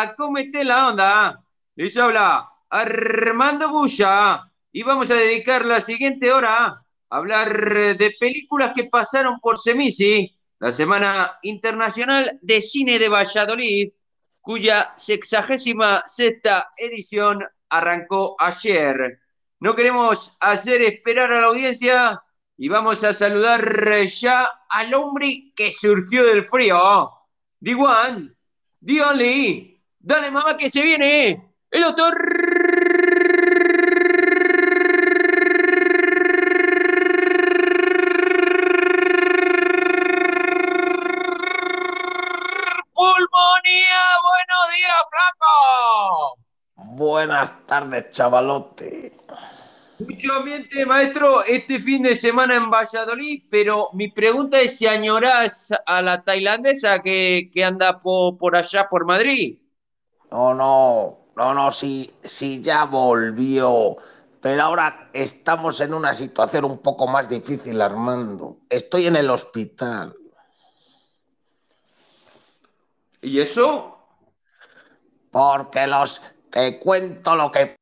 a Comete la Onda. Les habla Armando Bulla y vamos a dedicar la siguiente hora a hablar de películas que pasaron por Semisi, la Semana Internacional de Cine de Valladolid, cuya sexagésima sexta edición arrancó ayer. No queremos hacer esperar a la audiencia y vamos a saludar ya al hombre que surgió del frío. D1, The Only, dale mamá que se viene, el doctor Pulmonía, buenos días, flaco. Buenas tardes, chavalote. Mucho ambiente, maestro, este fin de semana en Valladolid, pero mi pregunta es si añorás a la tailandesa que, que anda po- por allá, por Madrid. No, no, no, no, sí, sí ya volvió. Pero ahora estamos en una situación un poco más difícil, Armando. Estoy en el hospital. ¿Y eso? Porque los. Te cuento lo que.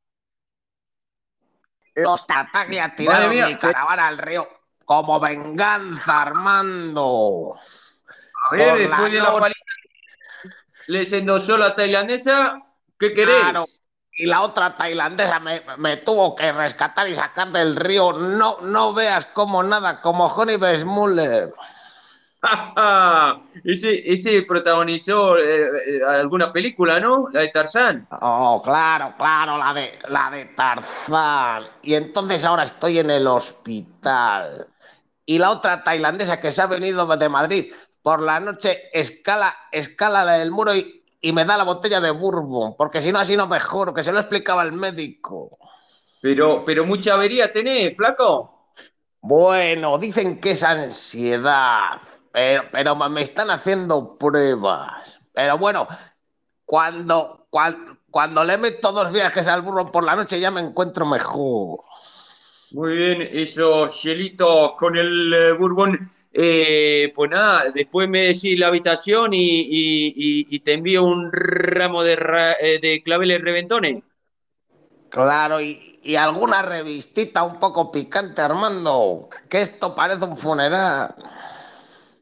Los Tataglia tiraron mi caravana al río como venganza, Armando. A ver, Por después la de la paliza les endosó la tailandesa, ¿qué querés? Claro. Y la otra tailandesa me, me tuvo que rescatar y sacar del río. No, no veas como nada, como Honey Muller. ese, ese protagonizó eh, eh, alguna película, ¿no? La de Tarzán. Oh, claro, claro, la de, la de Tarzán. Y entonces ahora estoy en el hospital. Y la otra tailandesa que se ha venido de Madrid por la noche escala, escala el muro y, y me da la botella de bourbon, porque si no así no mejoro, que se lo explicaba el médico. Pero, pero mucha avería tenés, flaco. Bueno, dicen que es ansiedad, pero, pero me están haciendo pruebas. Pero bueno, cuando, cuando, cuando le meto dos viajes al burro por la noche ya me encuentro mejor. Muy bien, esos hielitos con el eh, bourbon. Eh, pues nada, después me decís la habitación y, y- y- y te envío un ramo de, ra- eh, de claveles reventones. Claro, y, y alguna revistita un poco picante, Armando, que esto parece un funeral.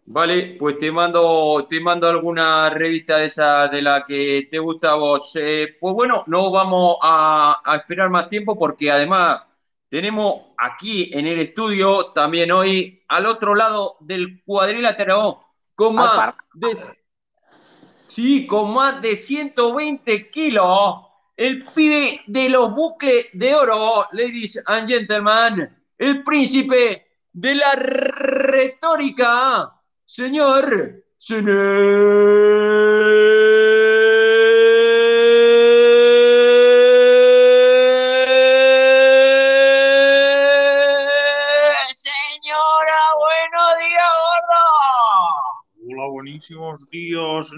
Vale, pues te mando, te mando alguna revista de esa de la que te gusta a vos. Eh, pues bueno, no vamos a, a esperar más tiempo porque además tenemos aquí en el estudio también hoy al otro lado del cuadrilátero con más de, sí, con más de 120 kilos, el pibe de los bucles de oro, ladies and gentlemen, el príncipe de la retórica. Señor, Señora,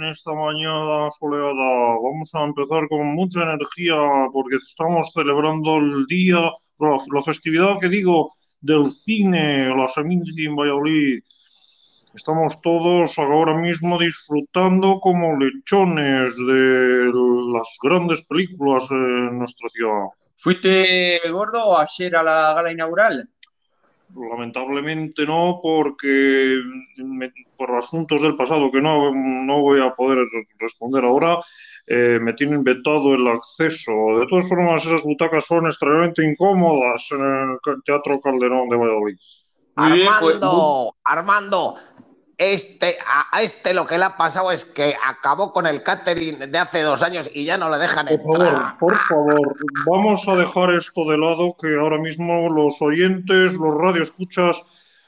esta mañana soleada. Vamos a empezar con mucha energía porque estamos celebrando el día, la, la festividad que digo, del cine, la Seminci en Valladolid. Estamos todos ahora mismo disfrutando como lechones de las grandes películas en nuestra ciudad. ¿Fuiste gordo ayer a la gala inaugural? Lamentablemente no, porque me- por asuntos del pasado que no, no voy a poder responder ahora, eh, me tienen vetado el acceso. De todas formas, esas butacas son extremadamente incómodas en el Teatro Calderón de Valladolid. Bien, pues, Armando, Armando, este, a, a este lo que le ha pasado es que acabó con el catering de hace dos años y ya no le dejan Por favor, entrar. por favor, vamos a dejar esto de lado, que ahora mismo los oyentes, los radioescuchas,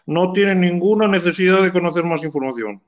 no tienen ninguna necesidad de conocer más información.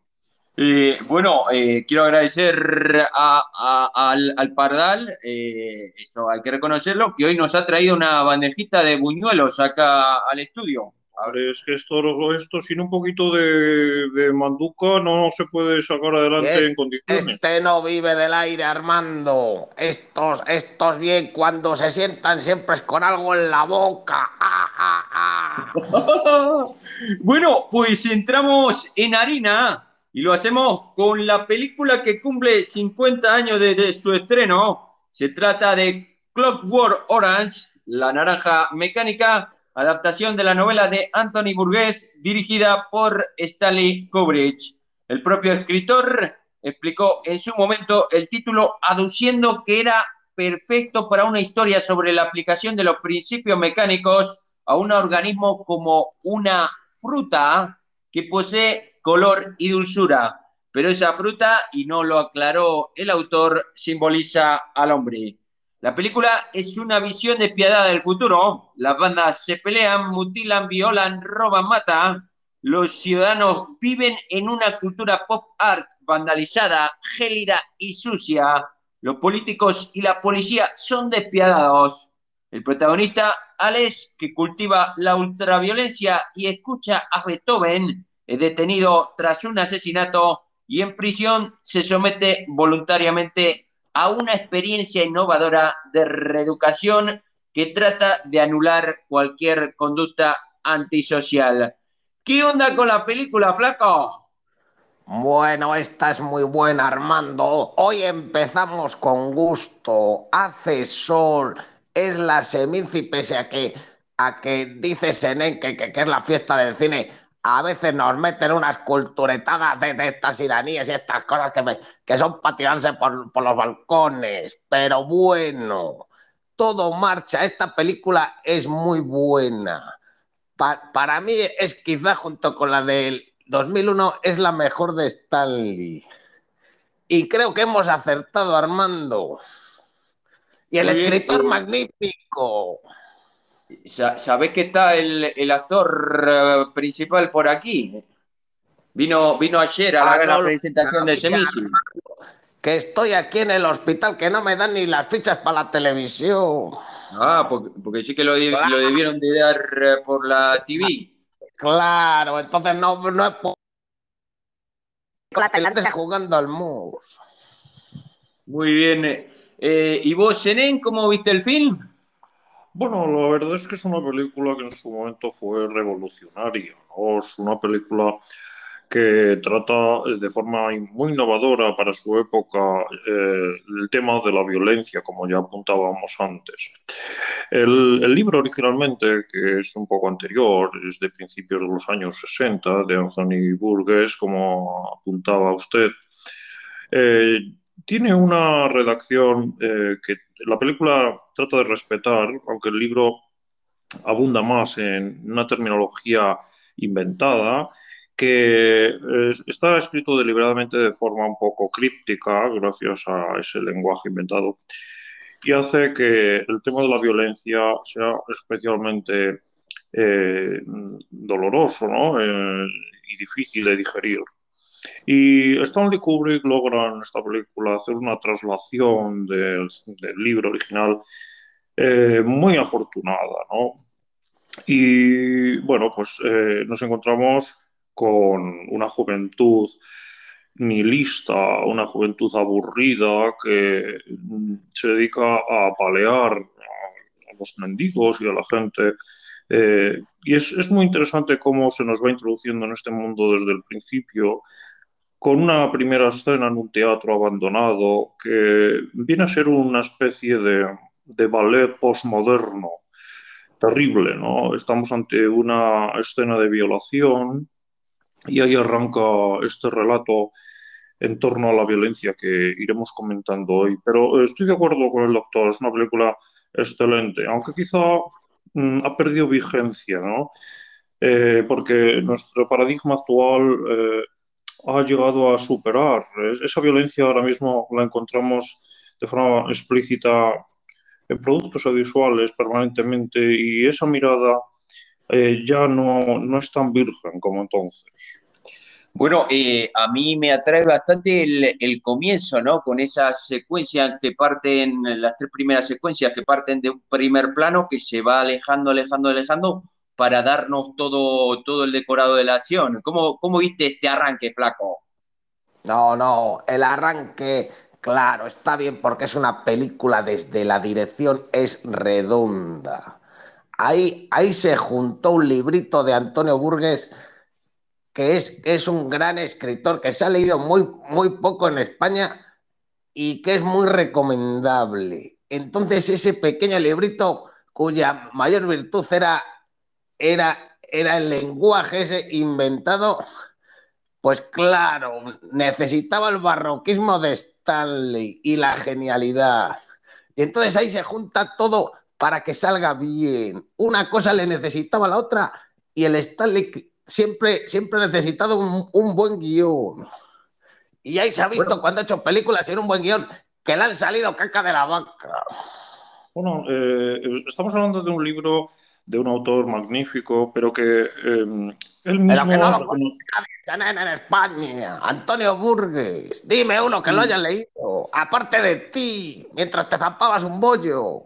Eh, bueno, eh, quiero agradecer a- a- al, al Pardal, eh, eso hay que reconocerlo, que hoy nos ha traído una bandejita de buñuelos acá al estudio. Hombre, es que esto, esto sin un poquito de, de manduca no se puede sacar adelante Es- en condiciones. Este no vive del aire, Armando. Estos, estos bien cuando se sientan siempre es con algo en la boca. Ah, ah, ah. bueno, pues entramos en harina y lo hacemos con la película que cumple 50 años desde su estreno. Se trata de Clockwork Orange, La Naranja Mecánica, adaptación de la novela de Anthony Burgess, dirigida por Stanley Kubrick. El propio escritor explicó en su momento el título aduciendo que era perfecto para una historia sobre la aplicación de los principios mecánicos a un organismo como una fruta que posee color y dulzura. Pero esa fruta, y no lo aclaró el autor, simboliza al hombre. La película es una visión despiadada del futuro. Las bandas se pelean, mutilan, violan, roban, matan. Los ciudadanos viven en una cultura pop art vandalizada, gélida y sucia. Los políticos y la policía son despiadados. El protagonista, Alex, que cultiva la ultraviolencia y escucha a Beethoven, es detenido tras un asesinato y en prisión se somete voluntariamente a una experiencia innovadora de reeducación que trata de anular cualquier conducta antisocial. ¿Qué onda con la película, flaco? Bueno, esta es muy buena, Armando. Hoy empezamos con gusto. Hace sol, es la semici, pese a que, a que dice Senen que, que, es la fiesta del cine. A veces nos meten unas culturetadas de, estas iraníes y estas cosas que, que son para tirarse por, por los balcones. Pero bueno, todo marcha. Esta película es muy buena. Pa, para mí es quizá junto con la del 2001 es la mejor de Stanley. Y creo que hemos acertado, Armando. Y el escritor magnífico. ¿Sabés que está el, el actor uh, principal por aquí? Vino, vino ayer a la, ah, no, presentación no, de Semisi. Que estoy aquí en el hospital, que no me dan ni las fichas para la televisión. Ah, porque, porque sí que lo, claro. lo, debieron de dar uh, por la TV. Claro, entonces no, no es por... La jugando al mus. Muy bien. Eh, ¿Y vos, Zenén, cómo viste el film? Bueno, la verdad es que es una película que en su momento fue revolucionaria. Es una película que trata de forma muy innovadora para su época eh, el tema de la violencia, como ya apuntábamos antes. El, libro originalmente, que es un poco anterior, es de principios de los años 60, de Anthony Burgess, como apuntaba usted, eh, tiene una redacción eh, que la película trata de respetar, aunque el libro abunda más en una terminología inventada que está escrito deliberadamente de forma un poco críptica, gracias a ese lenguaje inventado, y hace que el tema de la violencia sea especialmente eh, doloroso ¿no? eh, y difícil de digerir. Y Stanley Kubrick logra en esta película hacer una traslación del, libro original eh, muy afortunada. ¿no? Y bueno, pues eh, nos encontramos con una juventud nihilista, una juventud aburrida que mm, se dedica a apalear a, los mendigos y a la gente. Eh, y es, es, muy interesante cómo se nos va introduciendo en este mundo desde el principio, con una primera escena en un teatro abandonado que viene a ser una especie de, ballet postmoderno terrible, ¿no? Estamos ante una escena de violación y ahí arranca este relato en torno a la violencia que iremos comentando hoy. Pero estoy de acuerdo con el doctor, es una película excelente, aunque quizá mm, ha perdido vigencia, ¿no? Eh, porque nuestro paradigma actual eh, ha llegado a superar. Esa violencia ahora mismo la encontramos de forma explícita en productos audiovisuales permanentemente y esa mirada eh, ya no, no, es tan virgen como entonces. Bueno, eh, a mí me atrae bastante el, el, comienzo, ¿no? Con esas secuencias que parten, las tres primeras secuencias que parten de un primer plano que se va alejando, alejando, alejando para darnos todo, todo el decorado de la acción. ¿Cómo, ¿Cómo viste este arranque, flaco? No, no, el arranque, claro, está bien porque es una película desde la dirección, es redonda. Ahí, ahí se juntó un librito de Antonio Burgues que es, es un gran escritor, que se ha leído muy, muy poco en España y que es muy recomendable. Entonces, ese pequeño librito cuya mayor virtud era, era, era el lenguaje ese inventado, pues claro, necesitaba el barroquismo de Stanley y la genialidad. Y entonces ahí se junta todo para que salga bien. Una cosa le necesitaba a la otra y el Stanley siempre, siempre ha necesitado un, buen guion. Y ahí se ha visto cuando ha hecho películas sin un buen guion que le han salido caca de la vaca. Bueno, eh, estamos hablando de un libro de un autor magnífico, pero que eh, él mismo... Pero que no lo en España, Antonio Burgues. Dime uno que lo haya leído, aparte de ti, mientras te zampabas un bollo.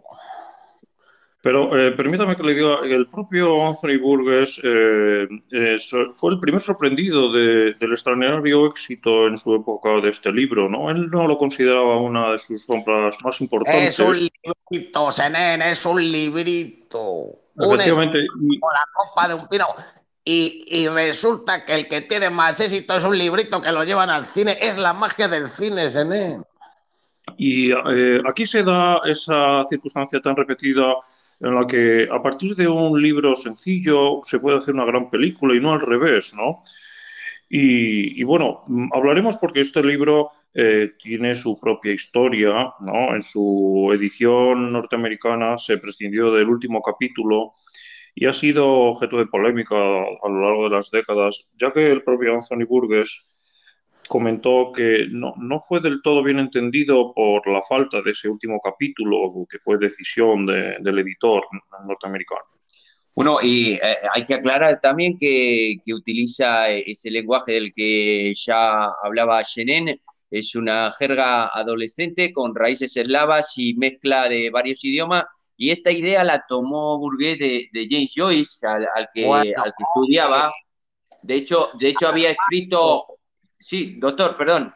Pero eh, permítame que le diga, el propio Anthony Burgess eh, eh, fue el primer sorprendido del extraordinario éxito en su época de este libro, ¿no? Él no lo consideraba una de sus compras más importantes. Es un librito, Senen, es un librito. Efectivamente. la copa de un pino. Y, y, resulta que el que tiene más éxito es un librito que lo llevan al cine. Es la magia del cine, Senen. Y aquí se da esa circunstancia tan repetida en la que a partir de un libro sencillo se puede hacer una gran película y no al revés, ¿no? Y, bueno, hablaremos porque este libro eh, tiene su propia historia, ¿no? En su edición norteamericana se prescindió del último capítulo y ha sido objeto de polémica a lo largo de las décadas, ya que el propio Anthony Burgess comentó que no, no, fue del todo bien entendido por la falta de ese último capítulo, que fue decisión de, del editor norteamericano. Bueno, y eh, hay que aclarar también que, que, utiliza ese lenguaje del que ya hablaba Jenen, es una jerga adolescente con raíces eslavas y mezcla de varios idiomas, y esta idea la tomó Burguet de, de James Joyce, al, al, que, al que estudiaba. De hecho, de hecho había escrito Sí, doctor, perdón.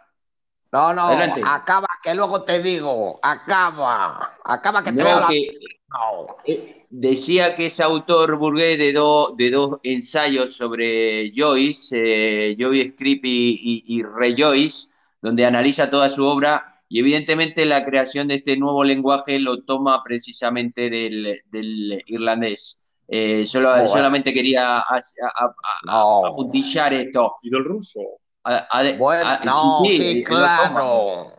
No, no, acaba, que luego te digo, acaba, acaba que te no, que, eh, Decía que es autor burgués de, de dos ensayos sobre Joyce, eh, Joyce Creepy y, y Joyce, donde analiza toda su obra y evidentemente la creación de este nuevo lenguaje lo toma precisamente del, del irlandés. Eh, solo, Solamente quería apuntillar esto. ¿Y del ruso? bueno, no, sí, claro.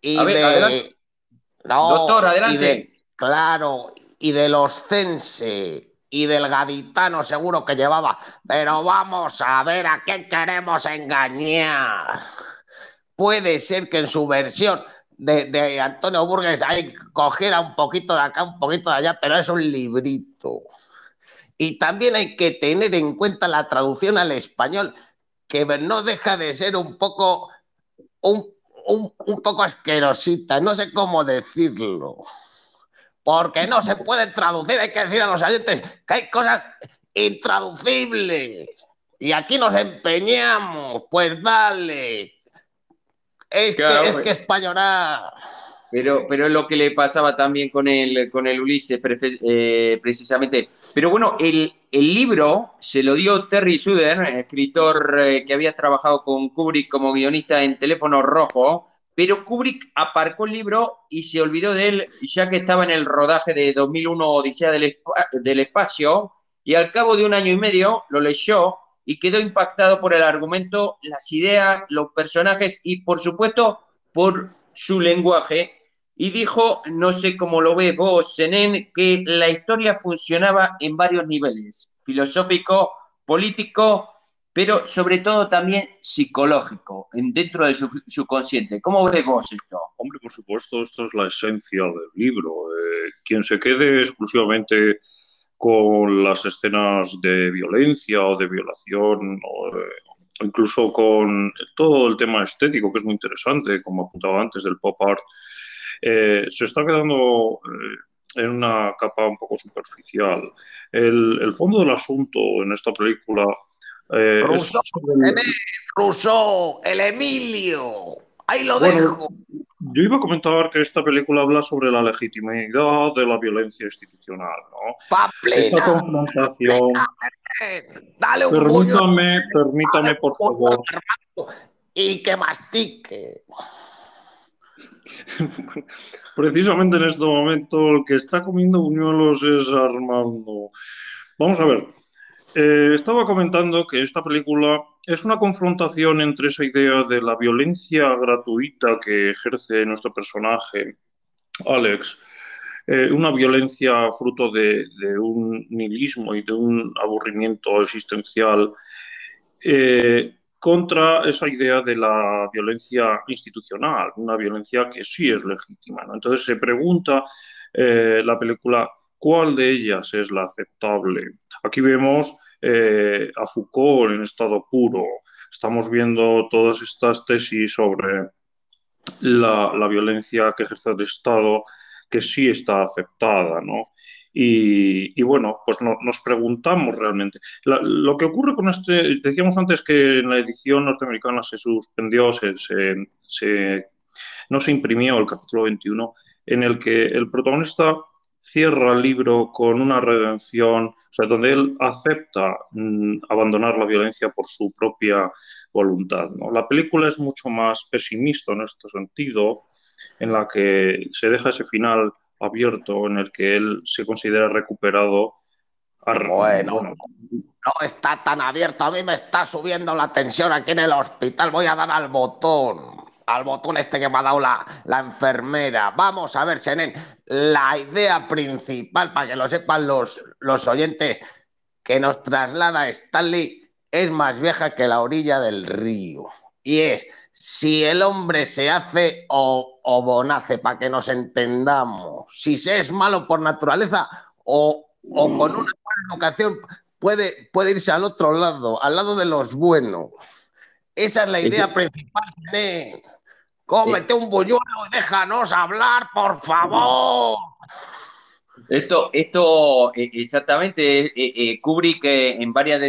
Y de, Doctor, adelante. claro, y de los cense y del gaditano seguro que llevaba. Pero vamos a ver a qué queremos engañar. Puede ser que en su versión de, Antonio Burgues ahí cogiera un poquito de acá, un poquito de allá, pero es un librito. Y también hay que tener en cuenta la traducción al español que no deja de ser un poco, un, poco asquerosita, no sé cómo decirlo. Porque no se puede traducir, hay que decir a los oyentes que hay cosas intraducibles. Y aquí nos empeñamos, pues dale. Es que es que. Pero, pero es lo que le pasaba también con el, con el Ulises, eh, precisamente. Pero bueno, el, el, libro se lo dio Terry Suder, escritor eh, que había trabajado con Kubrick como guionista en Teléfono Rojo, pero Kubrick aparcó el libro y se olvidó de él ya que estaba en el rodaje de 2001 Odisea del, del Espacio y al cabo de un año y medio lo leyó y quedó impactado por el argumento, las ideas, los personajes y por supuesto por su lenguaje y dijo, no sé cómo lo ves vos, Zenén, que la historia funcionaba en varios niveles, filosófico, político, pero sobre todo también psicológico, dentro de su subconsciente. ¿Cómo ves vos esto? Hombre, por supuesto, esto es la esencia del libro. Eh, quien se quede exclusivamente con las escenas de violencia o de violación o, eh, incluso con todo el tema estético, que es muy interesante, como apuntaba antes, del pop art, eh, se está quedando eh, en una capa un poco superficial. El, fondo del asunto en esta película... Eh, Rousseau, el Emilio. Ahí lo dejo. Yo iba a comentar que esta película habla sobre la legitimidad de la violencia institucional, ¿no? Paplina. Esta confrontación. Dale un Permítame, permítame, por favor. Y que mastique. Precisamente en este momento el que está comiendo buñuelos es Armando. Vamos a ver. Eh, estaba comentando que esta película es una confrontación entre esa idea de la violencia gratuita que ejerce nuestro personaje, Alex, eh, una violencia fruto de, un nihilismo y de un aburrimiento existencial, eh, contra esa idea de la violencia institucional, una violencia que sí es legítima. Entonces se pregunta la película cuál de ellas es la aceptable. Aquí vemos eh, a Foucault en estado puro. Estamos viendo todas estas tesis sobre la, violencia que ejerce el Estado, que sí está aceptada, ¿no? Y, bueno, pues nos preguntamos realmente. lo que ocurre con este, decíamos antes que en la edición norteamericana se suspendió, se, no se imprimió el capítulo 21, en el que el protagonista cierra el libro con una redención, o sea, donde él acepta mm, abandonar la violencia por su propia voluntad. ¿no? La película es mucho más pesimista en este sentido, en la que se deja ese final abierto en el que él se considera recuperado. bueno, no está tan abierto, a mí me está subiendo la tensión aquí en el hospital, voy a dar al botón al botón este que me ha dado la, la enfermera. Vamos a ver, Senen, la idea principal, para que lo sepan los, los oyentes, que nos traslada Stanley es más vieja que la orilla del río. Y es, si el hombre se hace o, o bonace, para que nos entendamos, si se es malo por naturaleza o, o con una buena educación, puede, puede irse al otro lado, al lado de los buenos. Esa es la idea principal. Senen. Cómete un buñuelo y déjanos hablar, por favor. Esto, esto eh, exactamente, eh, eh, Kubrick en varias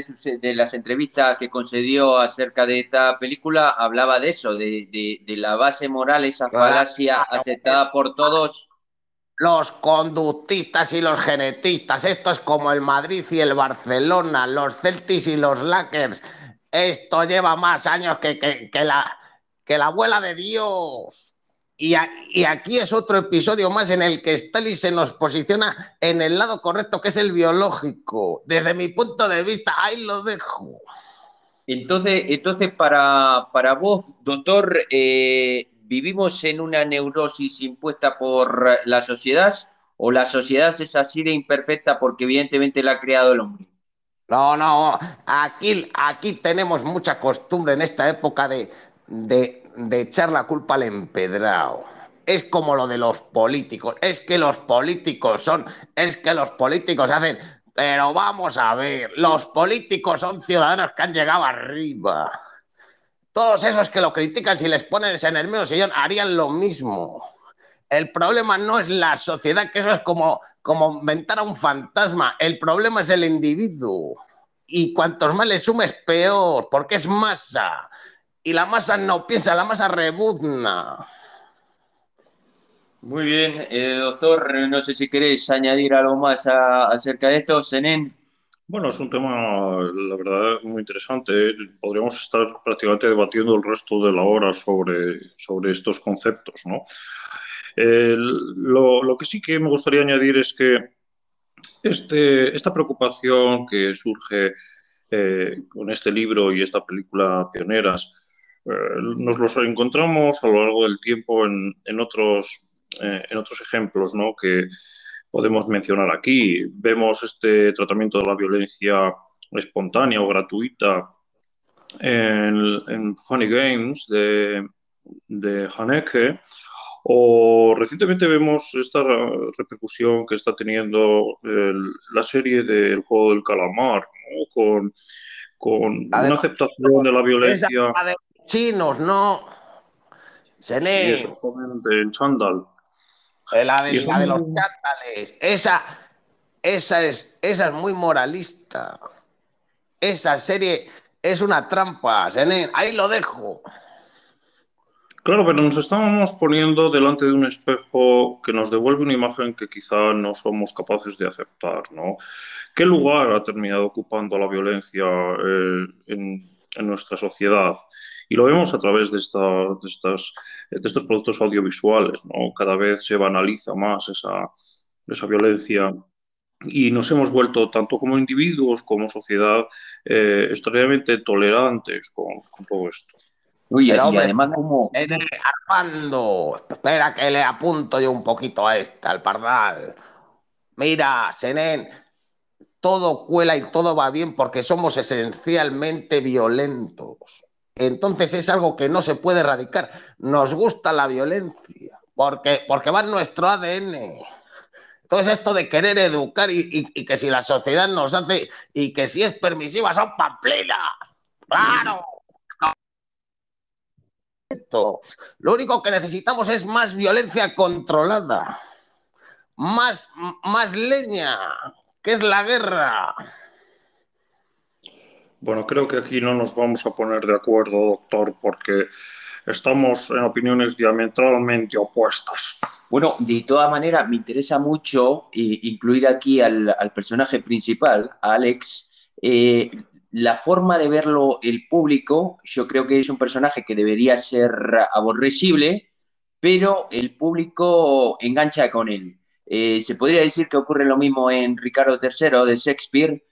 de, las entrevistas que concedió acerca de esta película hablaba de eso, de, la base moral, esa falacia aceptada por todos. Los conductistas y los genetistas, esto es como el Madrid y el Barcelona, los Celtics y los Lakers. Esto lleva más años que, que la, que la abuela de Dios. Y, aquí es otro episodio más en el que Stalin se nos posiciona en el lado correcto, que es el biológico. Desde mi punto de vista, ahí lo dejo. Entonces, entonces para, para vos, doctor, eh, ¿vivimos en una neurosis impuesta por la sociedad o la sociedad es así de imperfecta porque evidentemente la ha creado el hombre? No, no, aquí, aquí tenemos mucha costumbre en esta época de, de, echar la culpa al empedrado. Es como lo de los políticos. Es que los políticos son, es que los políticos hacen, pero vamos a ver, los políticos son ciudadanos que han llegado arriba. Todos esos que lo critican, si les ponen en el mismo sillón, harían lo mismo. El problema no es la sociedad, que eso es como, como inventar a un fantasma. El problema es el individuo. Y cuantos más le sumes, peor, porque es masa y la masa no piensa, la masa rebuzna. Muy bien, eh, doctor, no sé si queréis añadir algo más acerca de esto, Zenén. Bueno, es un tema, la verdad, muy interesante. Podríamos estar prácticamente debatiendo el resto de la hora sobre, sobre estos conceptos, ¿no? lo, que sí que me gustaría añadir es que este, esta preocupación que surge eh, con este libro y esta película Pioneras eh, nos los encontramos a lo largo del tiempo en, en otros, eh, en otros ejemplos ¿no? que podemos mencionar aquí. Vemos este tratamiento de la violencia espontánea o gratuita en, Funny Games de, de Haneke. O recientemente vemos esta repercusión que está teniendo la serie del juego del calamar, con, con una aceptación de la violencia chinos, ¿no? Sí, en chándal. La de, la de los chándales. Esa, esa, es, esa es muy moralista. Esa serie es una trampa, Ahí lo dejo. Claro, pero nos estamos poniendo delante de un espejo que nos devuelve una imagen que quizá no somos capaces de aceptar, ¿no? ¿Qué lugar ha terminado ocupando la violencia eh, en, en, nuestra sociedad? Y lo vemos a través de, esta, de, estas, de estos productos audiovisuales, ¿no? Cada vez se banaliza más esa, esa violencia y nos hemos vuelto, tanto como individuos como sociedad, eh, extraordinariamente tolerantes con, con todo esto. Uy, Pero, y hombre, además como... Armando, espera que le apunto yo un poquito a esta, al pardal. Mira, Senen, todo cuela y todo va bien porque somos esencialmente violentos. Entonces es algo que no se puede erradicar. Nos gusta la violencia porque, porque va en nuestro ADN. Entonces esto de querer educar y, que si la sociedad nos hace y que si es permisiva son pamplinas. Claro. Lo único que necesitamos es más violencia controlada, más, más leña, que es la guerra. Bueno, creo que aquí no nos vamos a poner de acuerdo, doctor, porque estamos en opiniones diametralmente opuestas. Bueno, de todas maneras, me interesa mucho eh, incluir aquí al, al, personaje principal, a Alex. Eh, la forma de verlo el público, yo creo que es un personaje que debería ser aborrecible, pero el público engancha con él. Eh, se podría decir que ocurre lo mismo en Ricardo III de Shakespeare.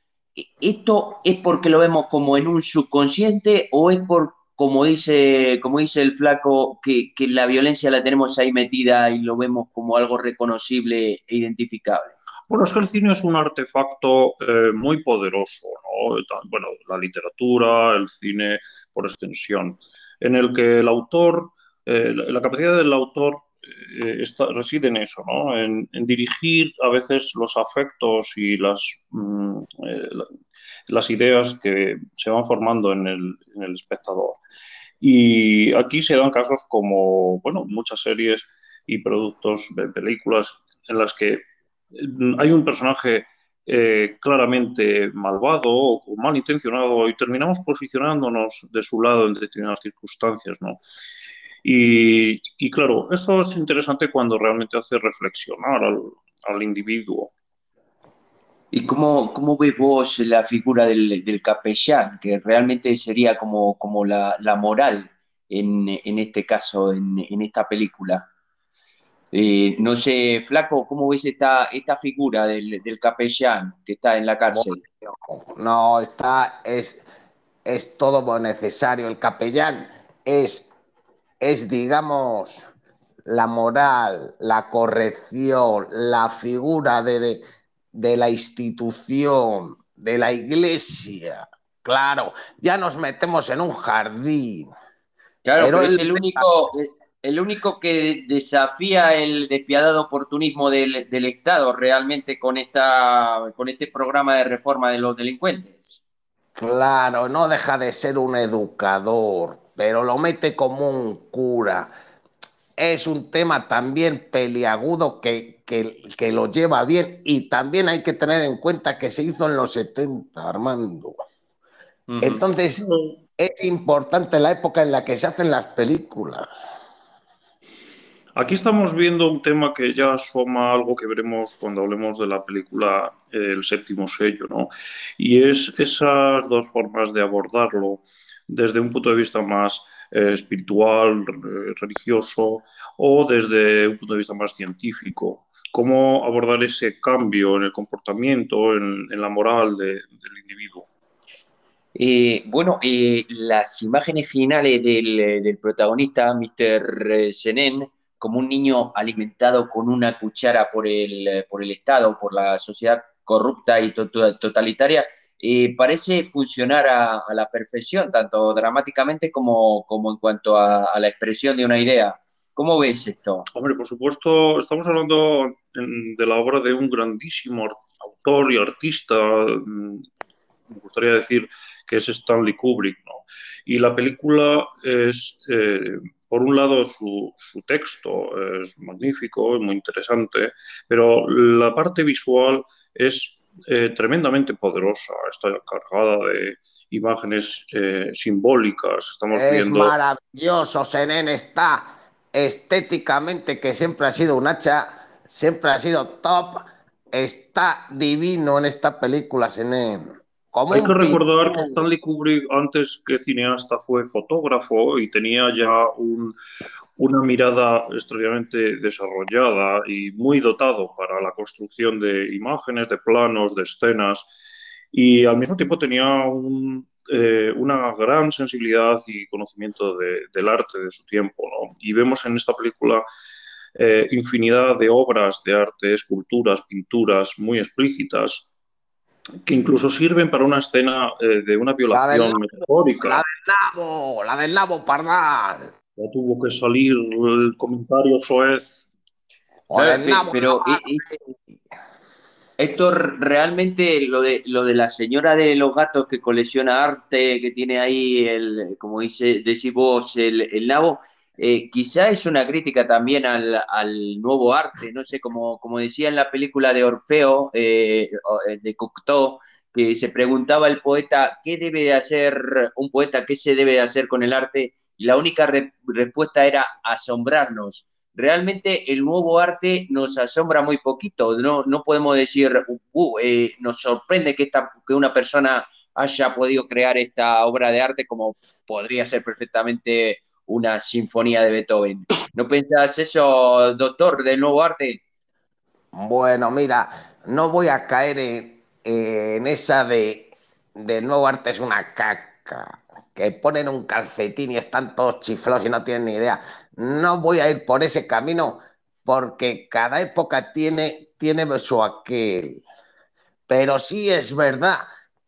¿Esto es porque lo vemos como en un subconsciente o es por, como dice, como dice el flaco, que, que la violencia la tenemos ahí metida y lo vemos como algo reconocible e identificable? Bueno, es que el cine es un artefacto eh, muy poderoso, ¿no? Bueno, la literatura, el cine por extensión, en el que el autor, eh, la capacidad del autor eh, está, reside en eso, ¿no? En, en, dirigir a veces los afectos y las, mm, eh, las ideas que se van formando en el, en el espectador. Y aquí se dan casos como, bueno, muchas series y productos de películas en las que hay un personaje eh, claramente malvado o malintencionado y terminamos posicionándonos de su lado en determinadas circunstancias, ¿no? Y, y claro, eso es interesante cuando realmente hace reflexionar al, al individuo. ¿Y cómo, cómo, ves vos la figura del, del capellán, que realmente sería como, como la, la moral en, en, este caso, en, en esta película? Eh, no sé, Flaco, ¿cómo ves esta, esta figura del, del, capellán que está en la cárcel? No, está, es, es todo lo necesario. El capellán es, es, digamos, la moral, la corrección, la figura de, de, de la institución, de la iglesia. Claro, ya nos metemos en un jardín. Claro, pero, pero es el único, el único que desafía el despiadado oportunismo del, del, Estado realmente con, esta, con este programa de reforma de los delincuentes. Claro, no deja de ser un educador, pero lo mete como un cura. Es un tema también peliagudo que, que, que lo lleva bien y también hay que tener en cuenta que se hizo en los 70, Armando. Uh -huh. Entonces, es importante la época en la que se hacen las películas. Aquí estamos viendo un tema que ya asoma algo que veremos cuando hablemos de la película El séptimo sello, ¿no? Y es esas dos formas de abordarlo desde un punto de vista más eh, espiritual, religioso o desde un punto de vista más científico. Cómo abordar ese cambio en el comportamiento, en, la moral de, del individuo. Eh, bueno, eh, las imágenes finales del, protagonista, Mr. Senen, como un niño alimentado con una cuchara por el, por el Estado, por la sociedad corrupta y to totalitaria, eh, parece funcionar a, la perfección, tanto dramáticamente como, como en cuanto a, a, la expresión de una idea. ¿Cómo ves esto? Hombre, por supuesto, estamos hablando de la obra de un grandísimo autor y artista, mm, me gustaría decir que es Stanley Kubrick, ¿no? Y la película es... Eh, por un lado, su, su, texto es magnífico, es muy interesante, pero la parte visual es eh, tremendamente poderosa, está cargada de imágenes eh, simbólicas. Estamos es viendo. maravilloso, Senen está estéticamente, que siempre ha sido un hacha, siempre ha sido top, está divino en esta película, Senen. Como Hay que recordar que Stanley Kubrick, antes que cineasta, fue fotógrafo y tenía ya un- una mirada extraordinariamente desarrollada y muy dotado para la construcción de imágenes, de planos, de escenas. Y al mismo tiempo tenía un, eh, una gran sensibilidad y conocimiento de- del arte de su tiempo, ¿no? Y vemos en esta película eh, infinidad de obras de arte, esculturas, pinturas muy explícitas que incluso sirven para una escena eh, de una violación metafórica. La del nabo, la del nabo pardal. Ya tuvo que salir el comentario soez. Pero y- y- esto realmente lo de lo de la señora de los gatos que colecciona arte, que tiene ahí el, como dice, decís vos, el, el nabo, eh, quizá es una crítica también al, al nuevo arte, no sé, como, como decía en la película de Orfeo, eh, eh, de Cocteau, que se preguntaba el poeta qué debe de hacer un poeta, qué se debe de hacer con el arte, la única re- respuesta era asombrarnos realmente el nuevo arte nos asombra muy poquito. No, no podemos decir, "Uh, eh, nos sorprende que, esta, una persona haya podido crear esta obra de arte como podría ser perfectamente una sinfonía de Beethoven. ¿No pensás eso, doctor, del nuevo arte? Bueno, mira, no voy a caer en, en esa de, de nuevo arte es una caca, que ponen un calcetín y están todos chiflados y no tienen ni idea. No voy a ir por ese camino porque cada época tiene, tiene su aquel. Pero sí es verdad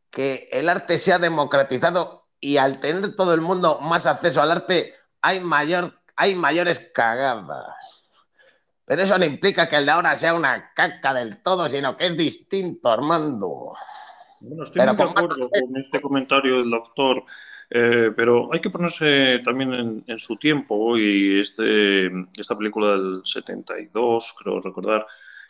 que el arte se ha democratizado y al tener todo el mundo más acceso al arte hay, mayor, hay mayores cagadas. Pero eso no implica que el de ahora sea una caca del todo, sino que es distinto, Armando. Bueno, estoy Pero muy de acuerdo con este comentario del doctor, eh, pero hay que ponerse también en, en su tiempo y este, esta película del 72, creo recordar,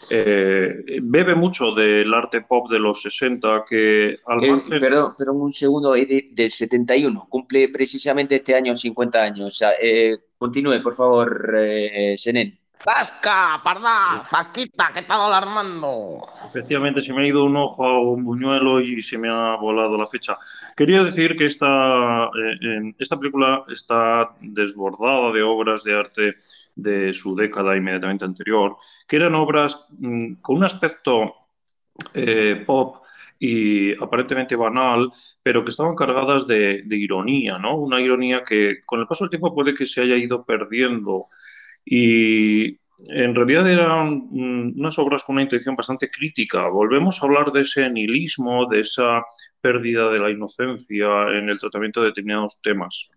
eh, bebe mucho del arte pop de los 60 que al Eh, margen... perdón, perdón, un segundo, es de- del 71, cumple precisamente este año 50 años. O sea, eh, continúe, por favor, eh, Zenén. ¡Zasca, parda! ¡Fasquita, que tal Armando! Efectivamente, se me ha ido un ojo a un buñuelo y se me ha volado la fecha. Quería decir que esta, eh, esta película está desbordada de obras de arte de su década inmediatamente anterior, que eran obras mm, con un aspecto eh, pop y aparentemente banal, pero que estaban cargadas de ironía, ¿no? Una ironía que con el paso del tiempo puede que se haya ido perdiendo. Y en realidad eran unas obras con una intención bastante crítica. Volvemos a hablar de ese nihilismo, de esa pérdida de la inocencia en el tratamiento de determinados temas.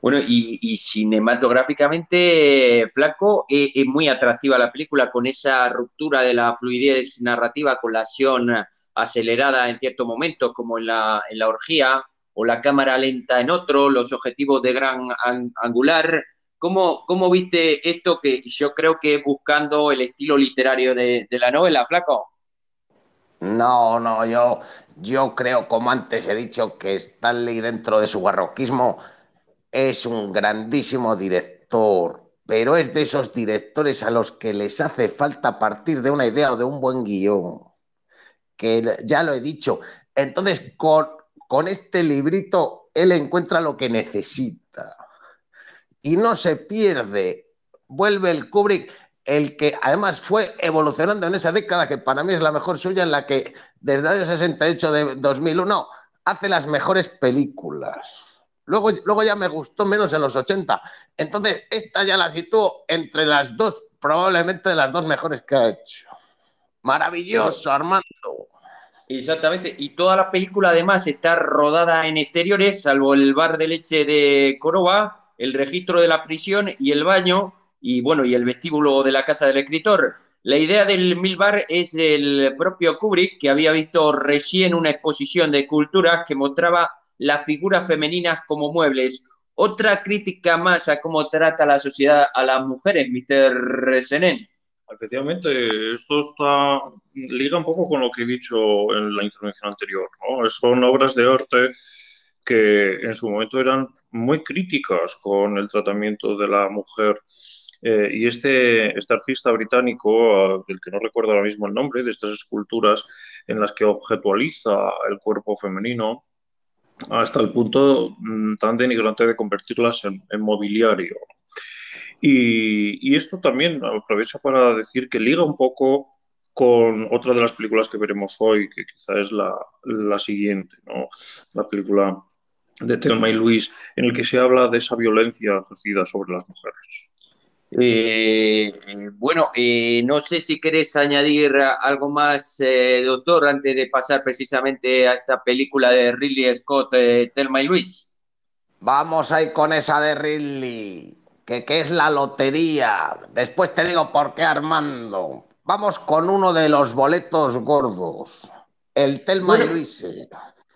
Bueno, y, cinematográficamente, Flaco, eh, es muy atractiva la película con esa ruptura de la fluidez narrativa con la acción acelerada en ciertos momentos, como en la, en la orgía, o la cámara lenta en otro, los objetivos de gran an- angular. ¿Cómo, ¿Cómo viste esto que yo creo que buscando el estilo literario de, de la novela, Flaco? No, no, yo, yo creo, como antes he dicho, que Stanley dentro de su barroquismo es un grandísimo director, pero es de esos directores a los que les hace falta partir de una idea o de un buen guion, que ya lo he dicho. Entonces, con, con este librito, él encuentra lo que necesita y no se pierde. Vuelve el Kubrick, el que además fue evolucionando en esa década, que para mí es la mejor suya, en la que desde el año 68 de 2001 hace las mejores películas. Luego, luego ya me gustó menos en los 80. Entonces, esta ya la sitúo entre las dos, probablemente de las dos mejores que ha hecho. Maravilloso, Armando. Exactamente, y toda la película además está rodada en exteriores, salvo el bar de leche de Córdoba, el registro de la prisión y el baño, y bueno, y el vestíbulo de la casa del escritor. La idea del Mil Bar es del propio Kubrick, que había visto recién una exposición de esculturas que mostraba las figuras femeninas como muebles. Otra crítica más a cómo trata la sociedad a las mujeres, Mr. Zenén. Efectivamente, esto está, liga un poco con lo que he dicho en la intervención anterior. ¿no? Son obras de arte que en su momento eran muy críticas con el tratamiento de la mujer. Eh, y este, este artista británico, del que no recuerdo ahora mismo el nombre, de estas esculturas en las que objetualiza el cuerpo femenino, hasta el punto mm, tan denigrante de convertirlas en, en mobiliario. Y, esto también aprovecho para decir que liga un poco con otra de las películas que veremos hoy, que quizá es la, la siguiente, ¿no? la película de Thelma y Luis, en el que se habla de esa violencia ejercida sobre las mujeres. Eh, bueno, eh, no sé si querés añadir algo más, eh, doctor, antes de pasar precisamente a esta película de Ridley Scott, Thelma y Luis. Vamos ahí con esa de Ridley que, es la lotería. Después te digo por qué, Armando. Vamos con uno de los boletos gordos, el Telma y Luis.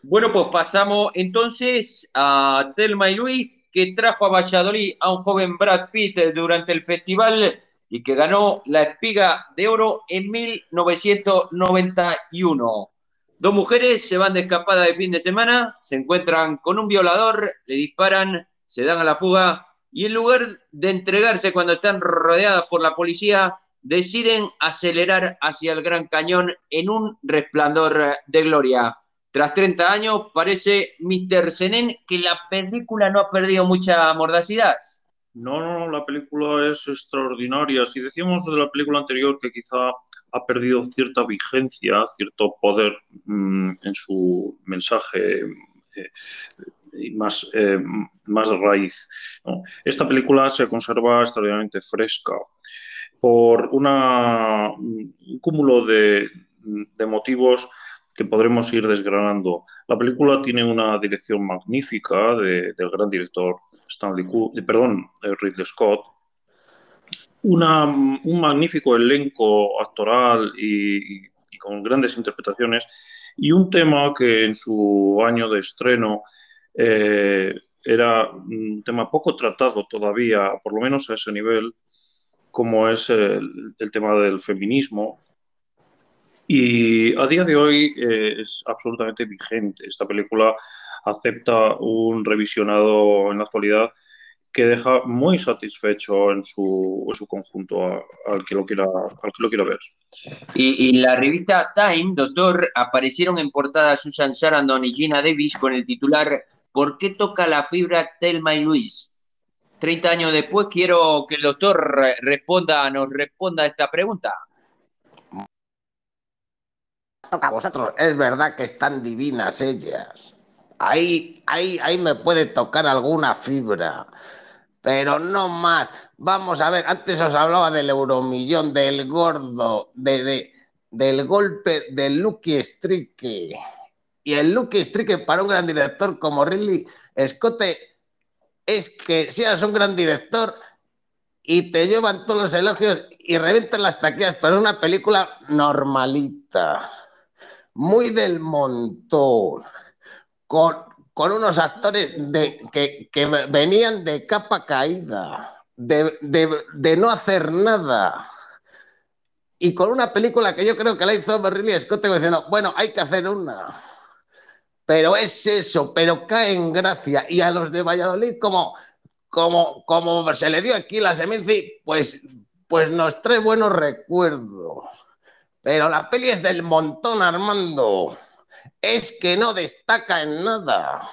Bueno, pues pasamos entonces a Telma y Luis, que trajo a Valladolid a un joven Brad Pitt durante el festival y que ganó la espiga de oro en 1991. Dos mujeres se van de escapada de fin de semana, se encuentran con un violador, le disparan, se dan a la fuga y en lugar de entregarse cuando están rodeadas por la policía, deciden acelerar hacia el Gran Cañón en un resplandor de gloria. Tras 30 años, parece Mr. Senen que la película no ha perdido mucha mordacidad. No, no, la película es extraordinaria. Si decíamos de la película anterior que quizá ha perdido cierta vigencia, cierto poder mm, en su mensaje eh, más, eh, más raíz. Esta película se conserva extraordinariamente fresca por una, un cúmulo de motivos que podremos ir desgranando. La película tiene una dirección magnífica de, del gran director Stanley eh, perdón, Ridley Scott, una, un magnífico elenco actoral y, con grandes interpretaciones y un tema que en su año de estreno eh, era un tema poco tratado todavía, por lo menos a ese nivel, como es el tema del feminismo. Y a día de hoy eh, es absolutamente vigente. Esta película acepta un revisionado en la actualidad que deja muy satisfecho en su, en su conjunto al, que lo quiera, al que lo quiera ver. Y, y, la revista Time, doctor, aparecieron en portada Susan Sarandon y Gina Davis con el titular ¿Por qué toca la fibra Telma y Luis? 30 años después quiero que el doctor responda, nos responda a esta pregunta. A vosotros, es verdad que están divinas ellas. Ahí, ahí, ahí me puede tocar alguna fibra, pero no más. Vamos a ver, antes os hablaba del euromillón, del gordo, de, de del golpe del Lucky Strike y el Lucky Strike para un gran director como Ridley Scott es que seas un gran director y te llevan todos los elogios y reventan las taquillas, pero es una película normalita, muy del montón, con, con unos actores de, que, que, venían de capa caída, de, de, de, no hacer nada. Y con una película que yo creo que la hizo Ridley Scott diciendo, bueno, hay que hacer una pero es eso, pero cae en gracia. Y a los de Valladolid, como, como, como se le dio aquí la Semenci, pues, pues nos trae buenos recuerdos. Pero la peli es del montón, Armando. Es que no destaca en nada.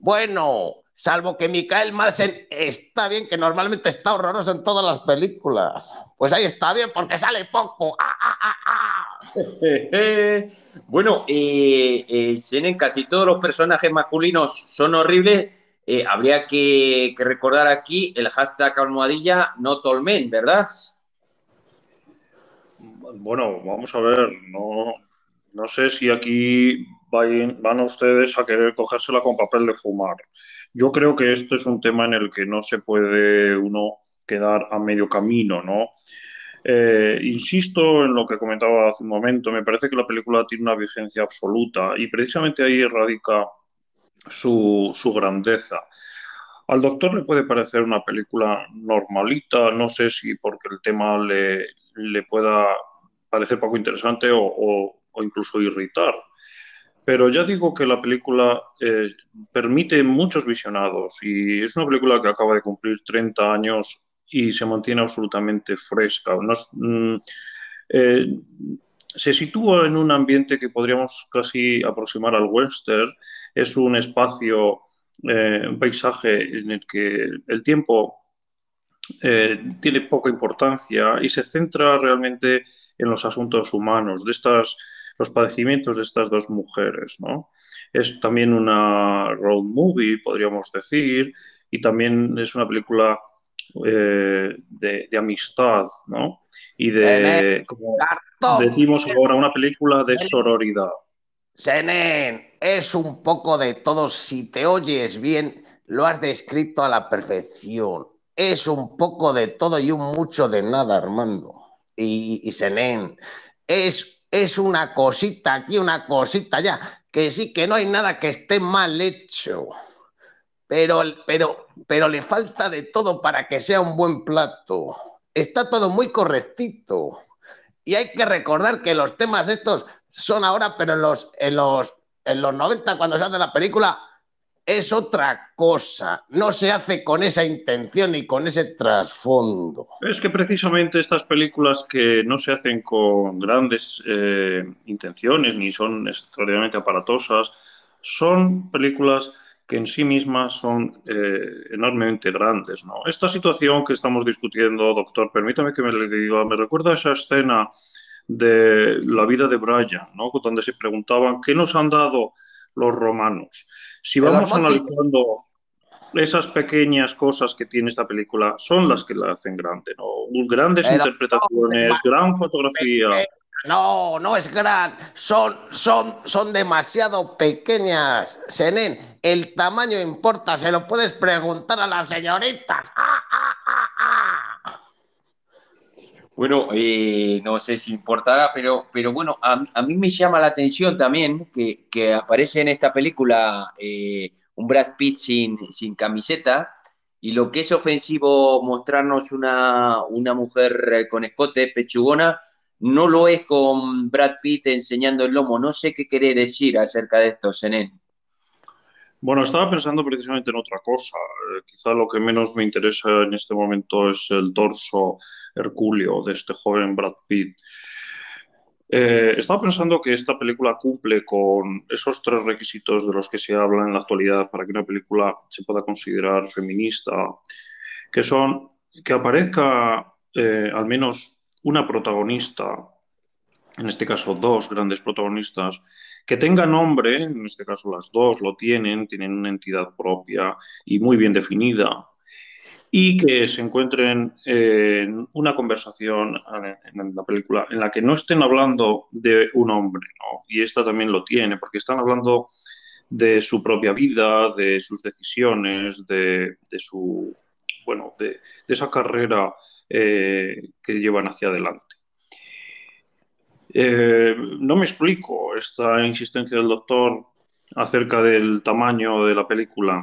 Bueno, salvo que Michael Madsen está bien, que normalmente está horroroso en todas las películas. Pues ahí está bien, porque sale poco. ¡Ah, ah, ah, ah! bueno, eh, eh, casi todos los personajes masculinos son horribles. Eh, habría que, recordar aquí el hashtag almohadilla no tolmen, ¿verdad? Bueno, vamos a ver, no, no sé si aquí van ustedes a querer cogérsela con papel de fumar. Yo creo que esto es un tema en el que no se puede uno quedar a medio camino, ¿no? Eh, insisto en lo que comentaba hace un momento, me parece que la película tiene una vigencia absoluta y precisamente ahí radica su, su grandeza. Al doctor le puede parecer una película normalita, no sé si porque el tema le, le pueda parecer poco interesante o, incluso irritar. Pero ya digo que la película eh, permite muchos visionados y es una película que acaba de cumplir 30 años y se mantiene absolutamente fresca. Mm, eh, se sitúa en un ambiente que podríamos casi aproximar al western. Es un espacio, eh, un paisaje en el que el tiempo eh, tiene poca importancia y se centra realmente en los asuntos humanos, de estas, los padecimientos de estas dos mujeres. ¿no? Es también una road movie, podríamos decir, y también es una película eh, de, amistad, ¿no? Y de, como decimos ahora, una película de sororidad. Senen, es un poco de todo. Si te oyes bien, lo has descrito a la perfección. Es un poco de todo y un mucho de nada, Armando. Y, y Senen, es, es una cosita aquí, una cosita allá, que sí que no hay nada que esté mal hecho pero, pero, pero le falta de todo para que sea un buen plato. Está todo muy correctito. Y hay que recordar que los temas estos son ahora, pero en los, en los, en los 90, cuando se hace la película, es otra cosa. No se hace con esa intención y con ese trasfondo. Es que precisamente estas películas que no se hacen con grandes eh, intenciones ni son extraordinariamente aparatosas, son películas que en sí mismas son eh, enormemente grandes. ¿no? Esta situación que estamos discutiendo, doctor, permítame que me le diga, me recuerda esa escena de la vida de Brian, ¿no? donde se preguntaban qué nos han dado los romanos. Si vamos analizando esas pequeñas cosas que tiene esta película, son las que la hacen grande, ¿no? Grandes interpretaciones, gran fotografía. No, no es gran, son, son, son demasiado pequeñas. Senen, el tamaño importa, se lo puedes preguntar a la señorita. Bueno, eh, no sé si importará, pero, pero bueno, a, mí me llama la atención también que, aparece en esta película eh, un Brad Pitt sin, sin camiseta y lo que es ofensivo mostrarnos una, una mujer con escote, pechugona, no lo es con Brad Pitt enseñando el lomo. No sé qué quiere decir acerca de esto, Zenén. Bueno, estaba pensando precisamente en otra cosa. Eh, quizá lo que menos me interesa en este momento es el torso hercúleo de este joven Brad Pitt. Eh, estaba pensando que esta película cumple con esos tres requisitos de los que se habla en la actualidad para que una película se pueda considerar feminista, que son que aparezca eh, al menos una protagonista, en este caso dos grandes protagonistas, que tenga nombre, en este caso las dos lo tienen, tienen una entidad propia y muy bien definida, y que se encuentren en una conversación en la película en la que no estén hablando de un hombre, y esta también lo tiene, porque están hablando de su propia vida, de sus decisiones, de, su, bueno, de esa carrera eh, que llevan hacia adelante. Eh, no me explico esta insistencia del doctor acerca del tamaño de la película,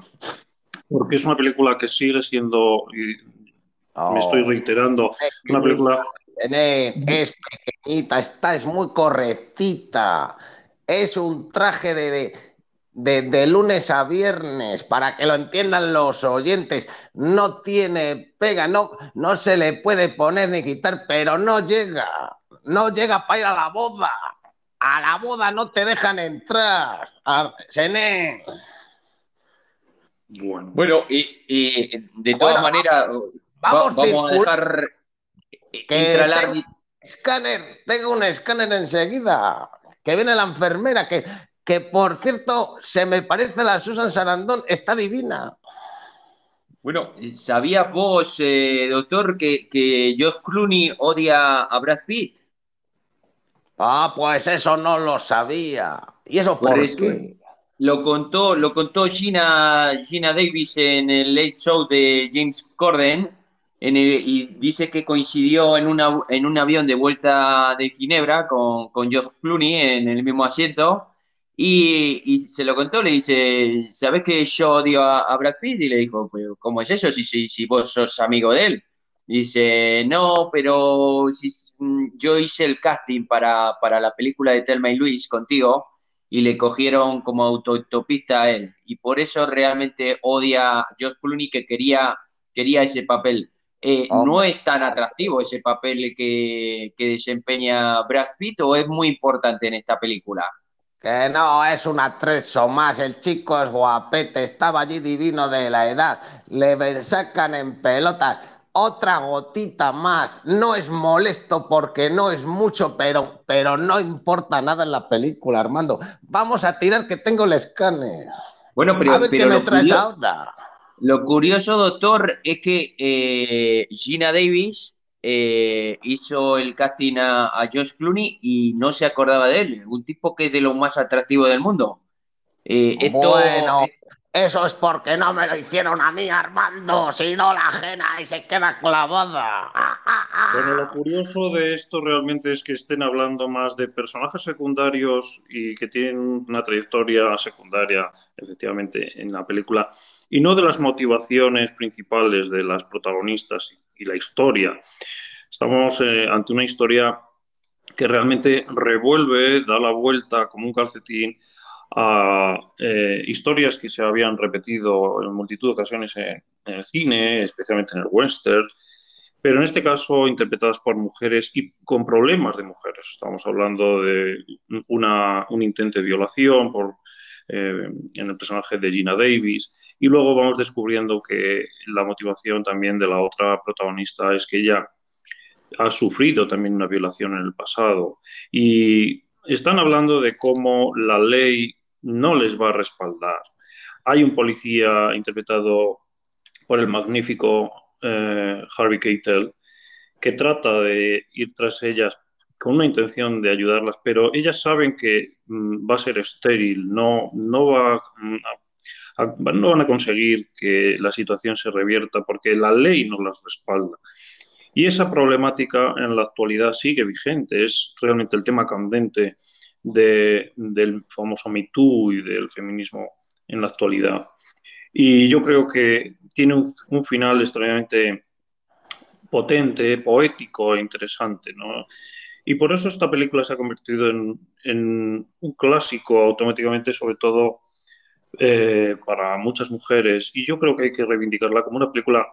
porque es una película que sigue siendo, y me estoy oh. reiterando, una película... Es pequeñita, esta es muy correctita. Es un traje de, de, lunes a viernes, para que lo entiendan los oyentes, no tiene pega, no, no se le puede poner ni quitar, pero no llega, no llega para ir a la boda. A la boda no te dejan entrar. Sené. Bueno, bueno y, de todas maneras, vamos, a dejar que escáner, tengo un escáner enseguida, que viene la enfermera, que que por cierto, se me parece la Susan Sarandon, está divina. Bueno, ¿sabías vos, eh, doctor, que, que George Clooney odia a Brad Pitt? Ah, pues eso no lo sabía. ¿Y eso por, qué? Lo contó, lo contó Gina, Gina Davis en el Late Show de James Corden y dice que coincidió en, una, en un avión de vuelta de Ginebra con, con George Clooney en el mismo asiento y, se lo contó, le dice, ¿sabes que yo odio a, Brad Pitt? Y le dijo, ¿cómo es eso si, si, si vos sos amigo de él? Dice, no, pero si, mm, yo hice el casting para, para la película de Telma y Luis contigo y le cogieron como autotopista a él. Y por eso realmente odia a George Clooney que quería, quería ese papel. Eh, ¿No es tan atractivo ese papel que, que desempeña Brad Pitt o es muy importante en esta película? Que no, es un atrezo más. El chico es guapete, estaba allí divino de la edad. Le sacan en pelotas. Otra gotita más. No es molesto porque no es mucho, pero, pero no importa nada en la película, Armando. Vamos a tirar que tengo el escáner. Bueno, pero, a ver pero qué me lo, traes curio- ahora. lo curioso, doctor, es que eh, Gina Davis eh, hizo el casting a, a George Clooney y no se acordaba de él. Un tipo que es de lo más atractivo del mundo. Eh, esto, Bueno, eso es porque no me lo hicieron a mí, Armando, sino la ajena y se queda clavada. Bueno, lo curioso de esto realmente es que estén hablando más de personajes secundarios y que tienen una trayectoria secundaria, efectivamente, en la película, y no de las motivaciones principales de las protagonistas y la historia. Estamos eh, ante una historia que realmente revuelve, da la vuelta como un calcetín a eh, historias que se habían repetido en multitud de ocasiones en, el cine, especialmente en el western, pero en este caso interpretadas por mujeres y con problemas de mujeres. Estamos hablando de una, un intento de violación por, eh, en el personaje de Gina Davis y luego vamos descubriendo que la motivación también de la otra protagonista es que ella ha sufrido también una violación en el pasado y están hablando de cómo la ley no les va a respaldar. Hay un policía interpretado por el magnífico eh, Harvey Keitel que trata de ir tras ellas con una intención de ayudarlas, pero ellas saben que mm, va a ser estéril, no, no, va, mm, no van a conseguir que la situación se revierta porque la ley no las respalda. Y esa problemática en la actualidad sigue vigente, es realmente el tema candente de, del famoso Me Too y del feminismo en la actualidad. Y yo creo que tiene un, final extraordinariamente potente, poético e interesante, ¿no? Y por eso esta película se ha convertido en, un clásico automáticamente, sobre todo eh, para muchas mujeres. Y yo creo que hay que reivindicarla como una película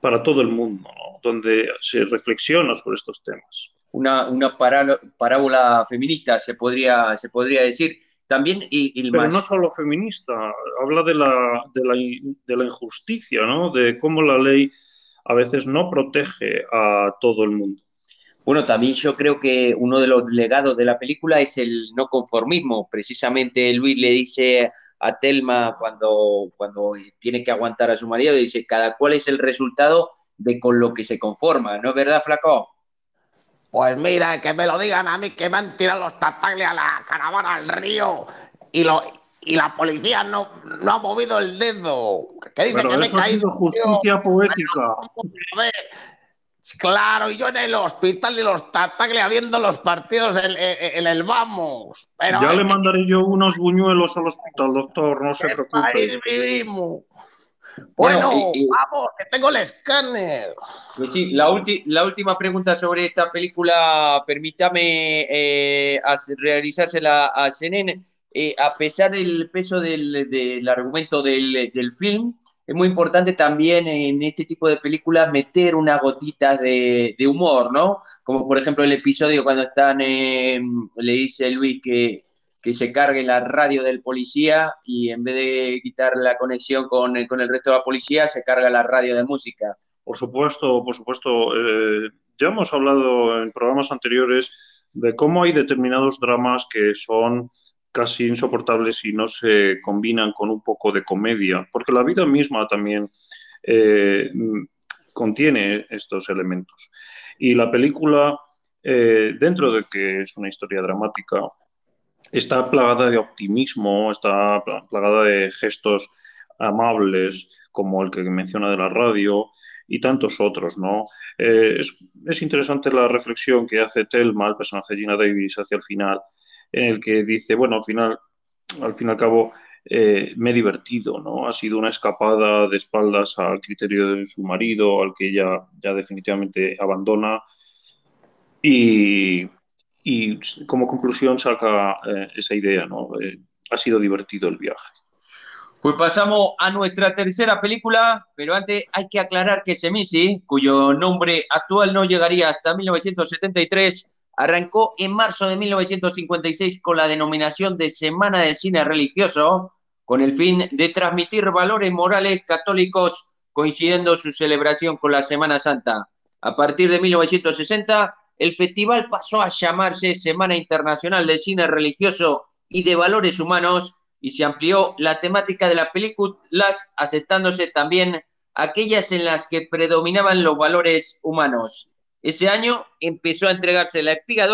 para todo el mundo, donde se reflexiona sobre estos temas. Una, una pará, parábola feminista, se podría, se podría decir. También y, y Pero más... no solo feminista, habla de la, de, la, de la injusticia, ¿no? de cómo la ley a veces no protege a todo el mundo. Bueno, también yo creo que uno de los legados de la película es el no conformismo. Precisamente Luis le dice a Telma cuando, cuando tiene que aguantar a su marido, dice, cada cual es el resultado de con lo que se conforma, ¿no es verdad, Flaco? Pues mira, que me lo digan a mí, que me han tirado los tatagles a la caravana al río y, lo, y la policía no, no ha movido el dedo. Que dice Pero que me he caído. justicia poética. A ver, Claro, y yo en el hospital y los tatagles viendo los partidos en, en, en el vamos. Pero ya le que mandaré yo unos buñuelos al hospital, doctor, no se ¿qué preocupe. país vivimos? Bueno, Bueno, y- y- vamos, que tengo el escáner. Pues sí, la, la última pregunta sobre esta película, permítame eh, realizársela a Senen. Eh, a pesar del peso del, del argumento del, del film, es muy importante también en este tipo de películas meter unas gotitas de, de humor, ¿no? Como por ejemplo el episodio cuando están, eh, le dice Luis que, que se cargue la radio del policía y en vez de quitar la conexión con, con el resto de la policía, se carga la radio de música. Por supuesto, por supuesto. eh, ya hemos hablado en programas anteriores de cómo hay determinados dramas que son casi insoportables si no se combinan con un poco de comedia, porque la vida misma también eh, contiene estos elementos. Y la película, eh, dentro de que es una historia dramática, está plagada de optimismo, está pla- plagada de gestos amables, como el que menciona de la radio, y tantos otros, ¿no? Eh, es, es interesante la reflexión que hace Telma, el personaje de Gina Davis, hacia el final, en el que dice, bueno, al final, al fin y al cabo, eh, me he divertido, ¿no? Ha sido una escapada de espaldas al criterio de su marido, al que ella ya definitivamente abandona. Y, y como conclusión saca eh, esa idea, ¿no? Eh, ha sido divertido el viaje. Pues pasamos a nuestra tercera película, pero antes hay que aclarar que Semisi, cuyo nombre actual no llegaría hasta 1973, arrancó en marzo de 1956 con la denominación de Semana de Cine Religioso, con el fin de transmitir valores morales católicos, coincidiendo su celebración con la Semana Santa. A partir de 1960, el festival pasó a llamarse Semana Internacional de Cine Religioso y de Valores Humanos y se amplió la temática de las películas, aceptándose también aquellas en las que predominaban los valores humanos. Ese año empezó a entregarse la Espiga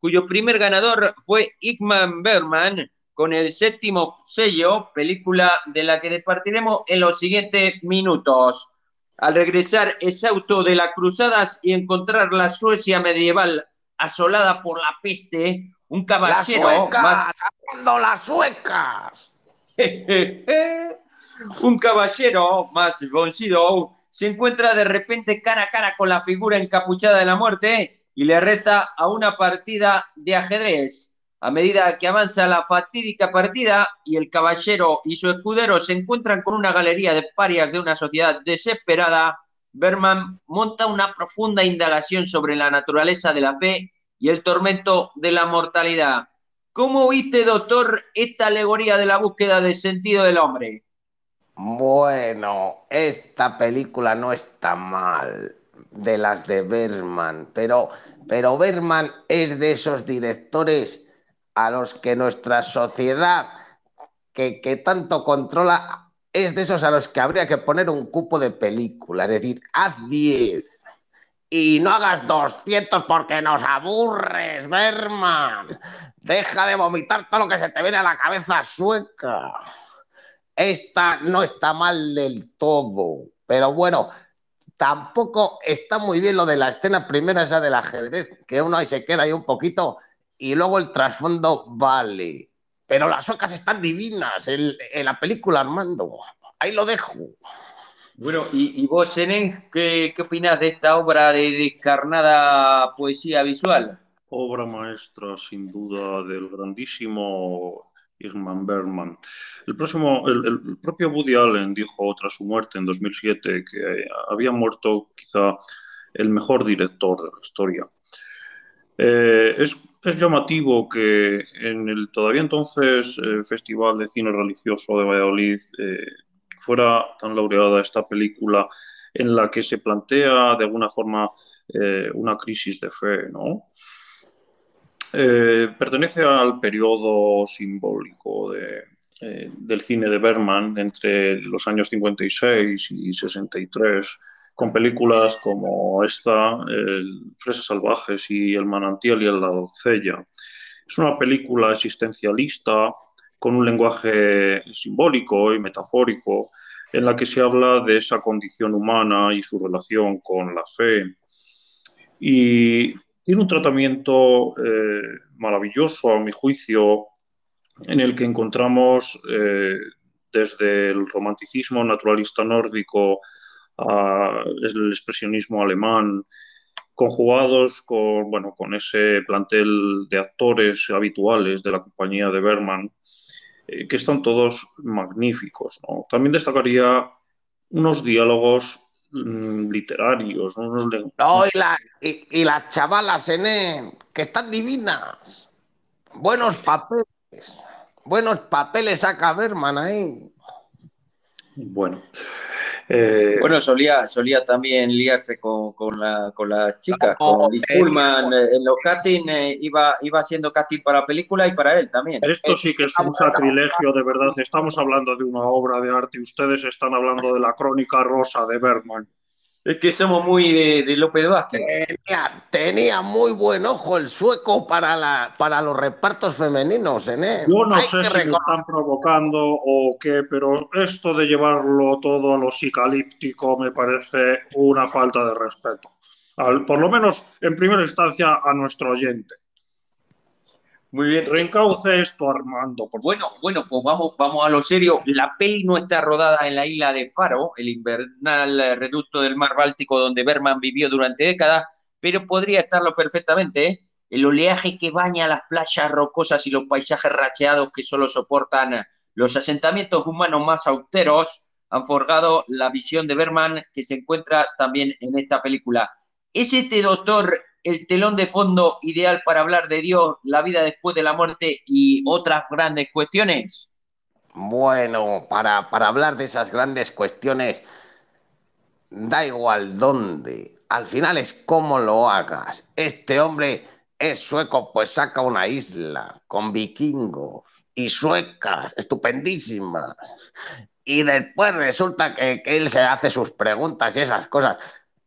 cuyo primer ganador fue Igman Bergman, con el séptimo sello, película de la que departiremos en los siguientes minutos. Al regresar exhausto de las cruzadas y encontrar la Suecia medieval asolada por la peste, un caballero. ¡Las suecas! Más... las suecas! un caballero más vencido se encuentra de repente cara a cara con la figura encapuchada de la muerte y le reta a una partida de ajedrez. A medida que avanza la fatídica partida y el caballero y su escudero se encuentran con una galería de parias de una sociedad desesperada, Berman monta una profunda indagación sobre la naturaleza de la fe y el tormento de la mortalidad. ¿Cómo viste, doctor, esta alegoría de la búsqueda del sentido del hombre? Bueno, esta película no está mal de las de Berman, pero, pero Berman es de esos directores a los que nuestra sociedad, que, que tanto controla, es de esos a los que habría que poner un cupo de película, es decir, haz 10 y no hagas 200 porque nos aburres, Berman. Deja de vomitar todo lo que se te viene a la cabeza sueca. Esta no está mal del todo, pero bueno, tampoco está muy bien lo de la escena primera, esa del ajedrez, que uno ahí se queda ahí un poquito y luego el trasfondo vale. Pero las ocas están divinas en, la película, Armando. Ahí lo dejo. Bueno, y, vos, Senen, ¿qué, ¿qué opinas de esta obra de descarnada poesía visual? Obra maestra, sin duda, del grandísimo Irman Bergman. El, próximo, el, el, propio Woody Allen dijo tras su muerte en 2007 que había muerto quizá el mejor director de la historia. Eh, es, es, llamativo que en el todavía entonces eh, Festival de Cine Religioso de Valladolid eh, fuera tan laureada esta película en la que se plantea de alguna forma eh, una crisis de fe, ¿no? pertenece al periodo simbólico de, del cine de Berman entre los años 56 y 63 con películas como esta, Fresas Salvajes y El Manantial y la Doncella. Es una película existencialista con un lenguaje simbólico y metafórico en la que se habla de esa condición humana y su relación con la fe. Y tiene un tratamiento eh, maravilloso, a mi juicio, en el que encontramos eh, desde el romanticismo naturalista nórdico el expresionismo alemán, conjugados con, bueno, con ese plantel de actores habituales de la compañía de Berman, eh, que están todos magníficos. ¿no? También destacaría unos diálogos mm, literarios. ¿no? Unos no, y, la, y, y, las chavalas, Ené, que están divinas. Buenos papeles. Buenos papeles saca Berman ahí. Bueno, eh, bueno, solía, solía también liarse con, con, la, con las chicas, con Liz Pullman en los casting, eh, iba, iba haciendo casting para la película y para él también. Esto sí que es un sacrilegio, de verdad. Estamos hablando de una obra de arte y ustedes están hablando de la crónica rosa de Bergman. Es que somos muy de, de López Vázquez. Tenía, tenía, muy buen ojo el sueco para, la, para los repartos femeninos. ¿eh? Yo no Hay sé si lo están provocando o qué, pero esto de llevarlo todo a lo psicalíptico me parece una falta de respeto. Al, por lo menos, en primera instancia, a nuestro oyente. Muy bien. Reencauce esto, Armando. Por bueno, bueno, pues vamos, vamos a lo serio. La peli no está rodada en la isla de Faro, el invernal reducto del mar Báltico donde Berman vivió durante décadas, pero podría estarlo perfectamente. ¿eh? El oleaje que baña las playas rocosas y los paisajes racheados que solo soportan los asentamientos humanos más austeros han forjado la visión de Berman que se encuentra también en esta película. ¿Es este doctor el telón de fondo ideal para hablar de Dios, la vida después de la muerte y otras grandes cuestiones? Bueno, para, para hablar de esas grandes cuestiones, da igual dónde. Al final es cómo lo hagas. Este hombre es sueco, pues saca una isla con vikingos y suecas, estupendísimas. Y después resulta que, que él se hace sus preguntas y esas cosas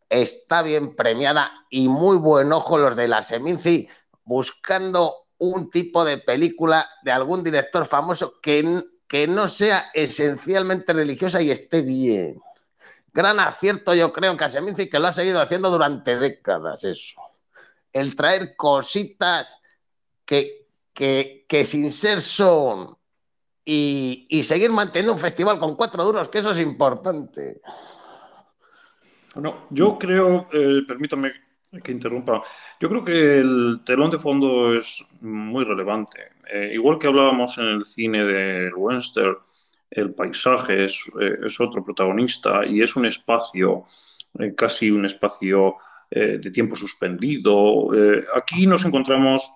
está bien premiada y muy buen ojo los de la Seminci buscando un tipo de película de algún director famoso que, que no sea esencialmente religiosa y esté bien. Gran acierto yo creo que a Seminci que lo ha seguido haciendo durante décadas eso. El traer cositas que, que, que sin ser son y, y seguir manteniendo un festival con cuatro duros, que eso es importante. No, yo creo, eh, permítame que interrumpa, yo creo que el telón de fondo es muy relevante. Eh, igual que hablábamos en el cine de Webster, el paisaje es, eh, es, otro protagonista y es un espacio, eh, casi un espacio de tiempo suspendido. Aquí nos encontramos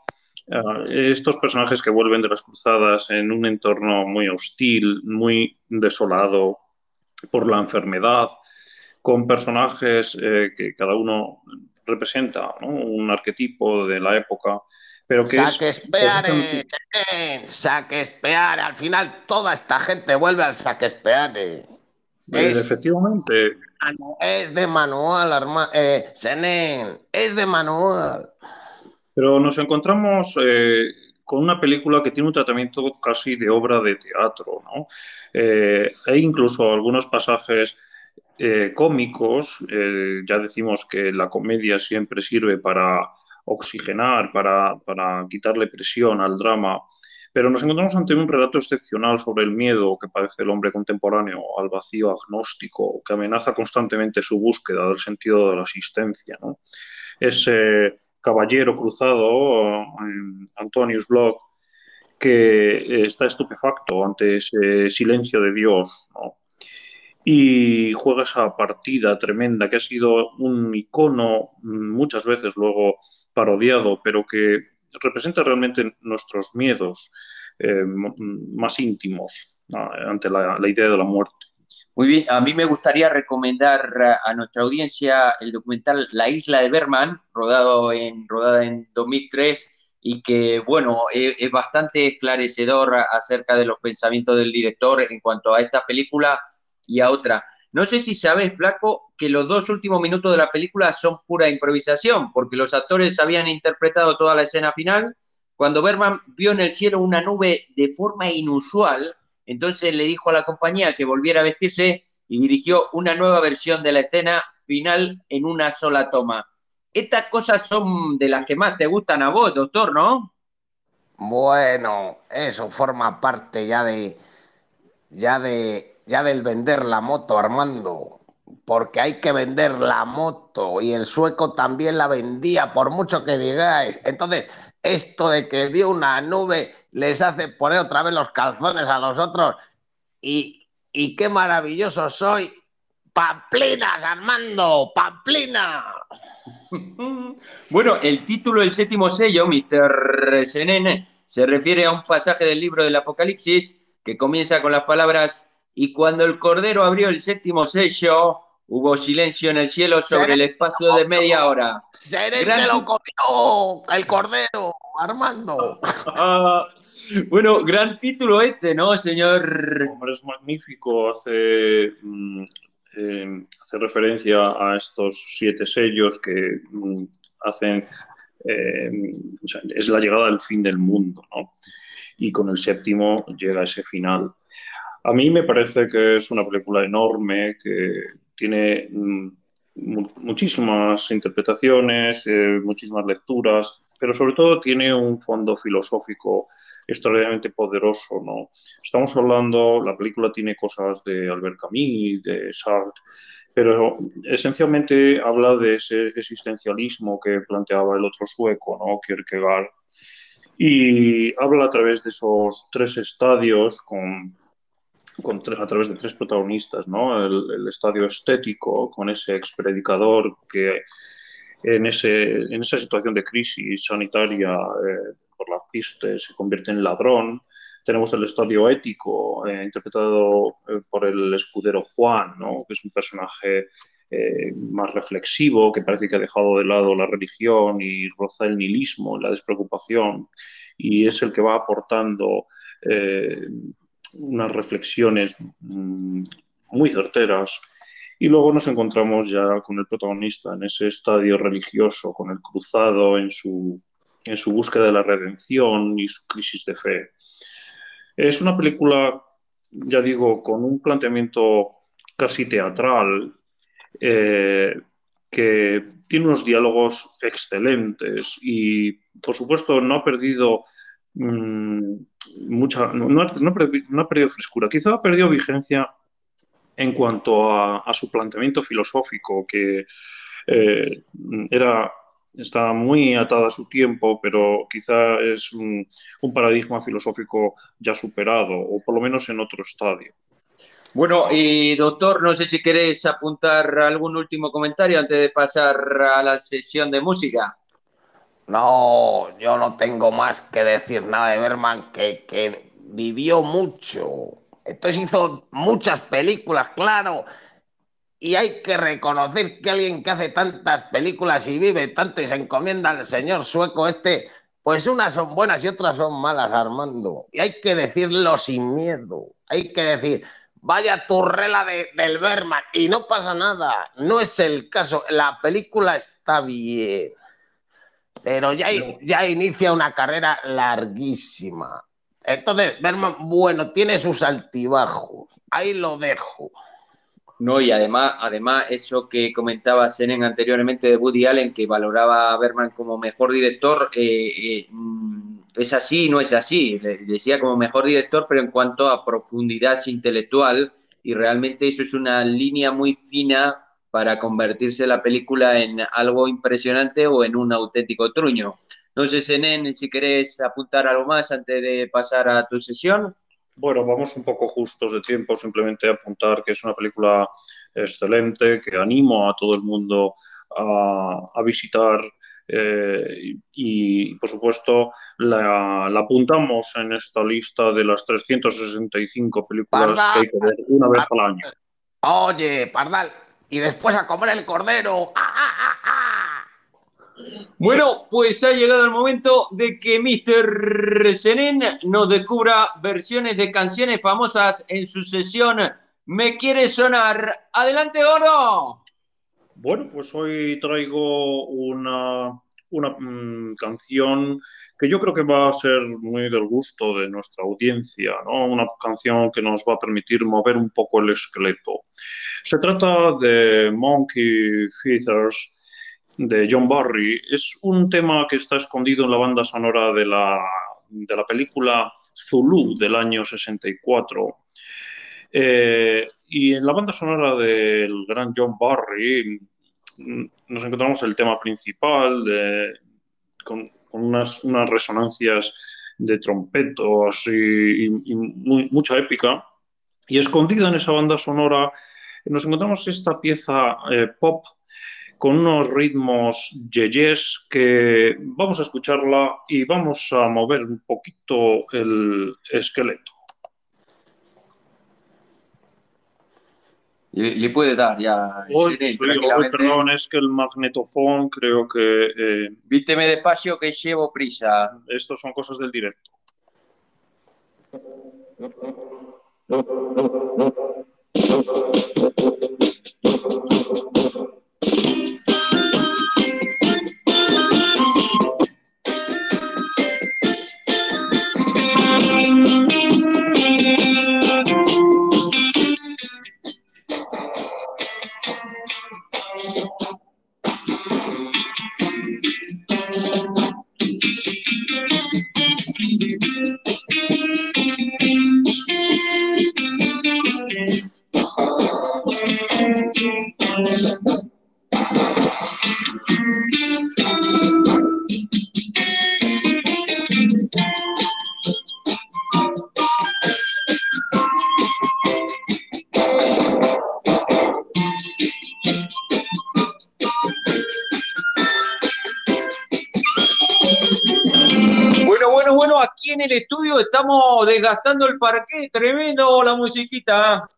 estos personajes que vuelven de las cruzadas en un entorno muy hostil, muy desolado por la enfermedad, con personajes eh, que cada uno representa ¿no? un arquetipo de la época, pero que Saquespeare, es... Saquespeare, al final toda esta gente vuelve al Saquespeare. Eh, es, efectivamente. Es de manual, Arma, eh, Senen, es de manual. Pero nos encontramos eh, con una película que tiene un tratamiento casi de obra de teatro, ¿no? Eh, e incluso algunos pasajes eh, cómicos, eh, ya decimos que la comedia siempre sirve para oxigenar, para, para, quitarle presión al drama, pero nos encontramos ante un relato excepcional sobre el miedo que padece el hombre contemporáneo al vacío agnóstico, que amenaza constantemente su búsqueda del sentido de la existencia. Ese caballero cruzado, eh, Antonius Bloch, que está estupefacto ante ese silencio de Dios, ¿no? Y juega esa partida tremenda que ha sido un icono muchas veces luego parodiado, pero que representa realmente nuestros miedos eh, más íntimos ante la, la, idea de la muerte. Muy bien, a mí me gustaría recomendar a nuestra audiencia el documental La isla de Berman, rodado en, rodada en 2003 y que, bueno, es, es bastante esclarecedor acerca de los pensamientos del director en cuanto a esta película y a otra. No sé si sabes, Flaco, que los dos últimos minutos de la película son pura improvisación, porque los actores habían interpretado toda la escena final. Cuando Berman vio en el cielo una nube de forma inusual, entonces le dijo a la compañía que volviera a vestirse y dirigió una nueva versión de la escena final en una sola toma. Estas cosas son de las que más te gustan a vos, doctor, ¿no? Bueno, eso forma parte ya de, ya de ya del vender la moto, Armando, porque hay que vender la moto y el sueco también la vendía, por mucho que digáis. Entonces, esto de que vio una nube les hace poner otra vez los calzones a los otros y, y qué maravilloso soy. Pamplinas, Armando, Pamplina. bueno, el título del séptimo sello, Mr. CNN, se refiere a un pasaje del libro del Apocalipsis que comienza con las palabras y cuando el Cordero abrió el séptimo sello, hubo silencio en el cielo sobre el espacio de media hora. ¡Seré Gran... lo comió el Cordero, Armando! bueno, gran título este, ¿no, señor? Hombre, es magnífico. Hace, mm, eh, hace referencia a estos siete sellos que mm, hacen. Eh, o sea, es la llegada del fin del mundo, ¿no? Y con el séptimo llega ese final. A mí me parece que es una película enorme, que tiene muchísimas interpretaciones, eh, muchísimas lecturas, pero sobre todo tiene un fondo filosófico extraordinariamente poderoso, ¿no? Estamos hablando, la película tiene cosas de Albert Camus, de Sartre, pero esencialmente habla de ese existencialismo que planteaba el otro sueco, ¿no? Kierkegaard, y habla a través de esos tres estadios con, con tres, a través de tres protagonistas, ¿no? El, estadio estético, con ese expredicador que en, ese, en esa situación de crisis sanitaria eh, por la piste se convierte en ladrón. Tenemos el estadio ético, eh, interpretado eh, por el escudero Juan, ¿no? que es un personaje más reflexivo, que parece que ha dejado de lado la religión y roza el nihilismo, la despreocupación, y es el que va aportando unas reflexiones mm, muy certeras. Y luego nos encontramos ya con el protagonista en ese estadio religioso, con el cruzado en su, en su búsqueda de la redención y su crisis de fe. Es una película, ya digo, con un planteamiento casi teatral, eh, que tiene unos diálogos excelentes y, por supuesto, no ha perdido mm, mucha, no, ha, perdido, frescura, quizá ha perdido vigencia en cuanto a, su planteamiento filosófico, que eh, era, está muy atada a su tiempo, pero quizá es un, paradigma filosófico ya superado, o por lo menos en otro estadio. Bueno, y doctor, no sé si queréis apuntar algún último comentario antes de pasar a la sesión de música. No, yo no tengo más que decir nada de Berman, que, que vivió mucho. Entonces hizo muchas películas, claro. Y hay que reconocer que alguien que hace tantas películas y vive tanto y se encomienda al señor sueco este, pues unas son buenas y otras son malas, Armando. Y hay que decirlo sin miedo. Hay que decir, vaya turrela de, del Berman. Y no pasa nada. No es el caso. La película está bien pero ya, ya inicia una carrera larguísima. Entonces, Berman, bueno, tiene sus altibajos. Ahí lo dejo. No, y además, además eso que comentaba Senen anteriormente de Woody Allen, que valoraba a Berman como mejor director, eh, eh, mm, es así no es así. Le decía como mejor director, pero en cuanto a profundidad intelectual, y realmente eso es una línea muy fina para convertirse la película en algo impresionante o en un auténtico truño. No sé, Senen, si querés apuntar algo más antes de pasar a tu sesión. Bueno, vamos un poco justos de tiempo, simplemente apuntar que es una película excelente, que animo a todo el mundo a, visitar eh, y, por supuesto, la, apuntamos en esta lista de las 365 películas que hay que ver una vez al año. Oye, Pardal, y después a comer el cordero. ¡Ah, ah, ah, bueno, pues ha llegado el momento de que Mr. Senen nos descubra versiones de canciones famosas en su sesión Me quiere sonar. Adelante, Oro. Bueno, pues hoy traigo una, una mm, canción que yo creo que va a ser muy del gusto de nuestra audiencia, ¿no? Una canción que nos va a permitir mover un poco el esqueleto. Se trata de Monkey Feathers de John Barry. Es un tema que está escondido en la banda sonora de la, de la película Zulu del año 64. Eh, y en la banda sonora del gran John Barry mm, nos encontramos el tema principal con, unas, unas, resonancias de trompetos y, mucha épica. Y escondida en esa banda sonora nos encontramos esta pieza eh, pop con unos ritmos yeyes que vamos a escucharla y vamos a mover un poquito el esqueleto. Le, puede dar ya. Hoy, sí, hoy, perdón, es que el magnetofón creo que. Eh, Víteme despacio que llevo prisa. Estos son cosas del directo. desgastando el parque, tremendo la musiquita.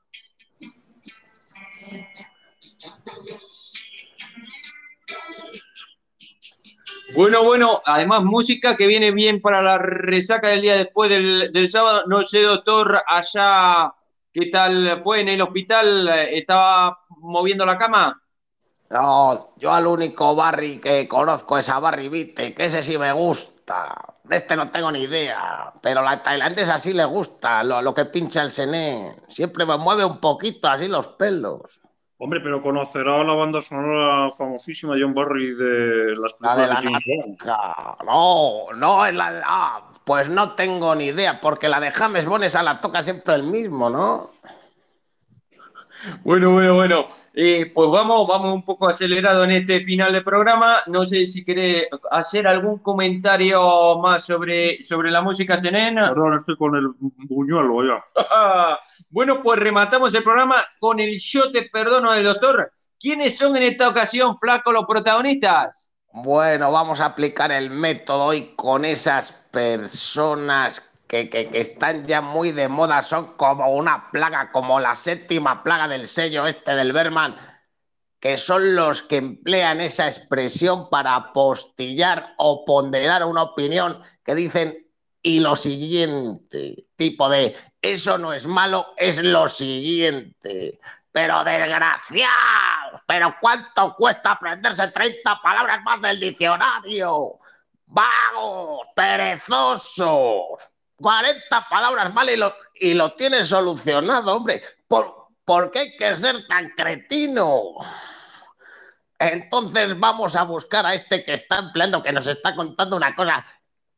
Bueno, bueno, además música que viene bien para la resaca del día después del, sábado. No sé, doctor, allá, ¿qué tal fue en el hospital? ¿Estaba moviendo la cama? No, yo al único Barry que conozco es a Barry Vite, que ese sí me gusta. De este no tengo ni idea, pero la tailandesa sí le gusta, lo, que pincha el sené. Siempre me mueve un poquito así los pelos. Hombre, pero conocerá la banda sonora famosísima John Barry de las películas de, No, no es la ah, pues no tengo ni idea, porque la de James Bond esa la toca siempre el mismo, ¿no? Bueno, bueno, bueno. Eh, pues vamos, vamos un poco acelerado en este final de programa. No sé si querés hacer algún comentario más sobre, sobre la música Zenena. Perdón, estoy con el buñuelo ya. bueno, pues rematamos el programa con el Yo te perdono del doctor. ¿Quiénes son en esta ocasión, Flaco, los protagonistas? Bueno, vamos a aplicar el método hoy con esas personas que, están ya muy de moda, son como una plaga, como la séptima plaga del sello este del Berman, que son los que emplean esa expresión para apostillar o ponderar una opinión que dicen y lo siguiente, tipo de eso no es malo, es lo siguiente. Pero desgraciado, pero ¿cuánto cuesta aprenderse 30 palabras más del diccionario? Vagos, perezosos. 40 palabras mal y lo, y lo tienes solucionado, hombre. ¿Por, ¿Por qué hay que ser tan cretino? Entonces vamos a buscar a este que está empleando, que nos está contando una cosa,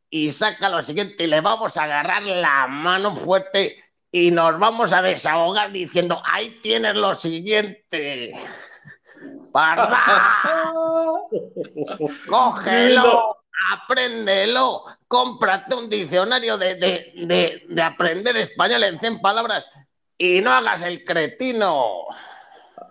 y saca lo siguiente, y le vamos a agarrar la mano fuerte y nos vamos a desahogar diciendo, ahí tienes lo siguiente. ¡Parda! ¡Cógelo! apréndelo, cómprate un diccionario de, aprender español en 100 palabras y no hagas el cretino.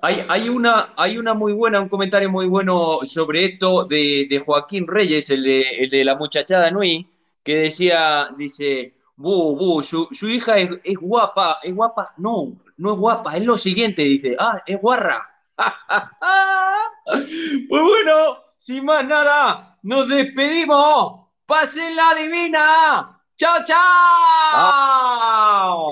Hay, una, hay una muy buena, un comentario muy bueno sobre esto de, Joaquín Reyes, el de, la muchachada Nui, que decía, dice, bu, bu, su, hija es, es, guapa, es guapa, no, no es guapa, es lo siguiente, dice, ah, es guarra. pues bueno, sin más nada, nos despedimos. Pasen la divina. Chao, chao. Ah.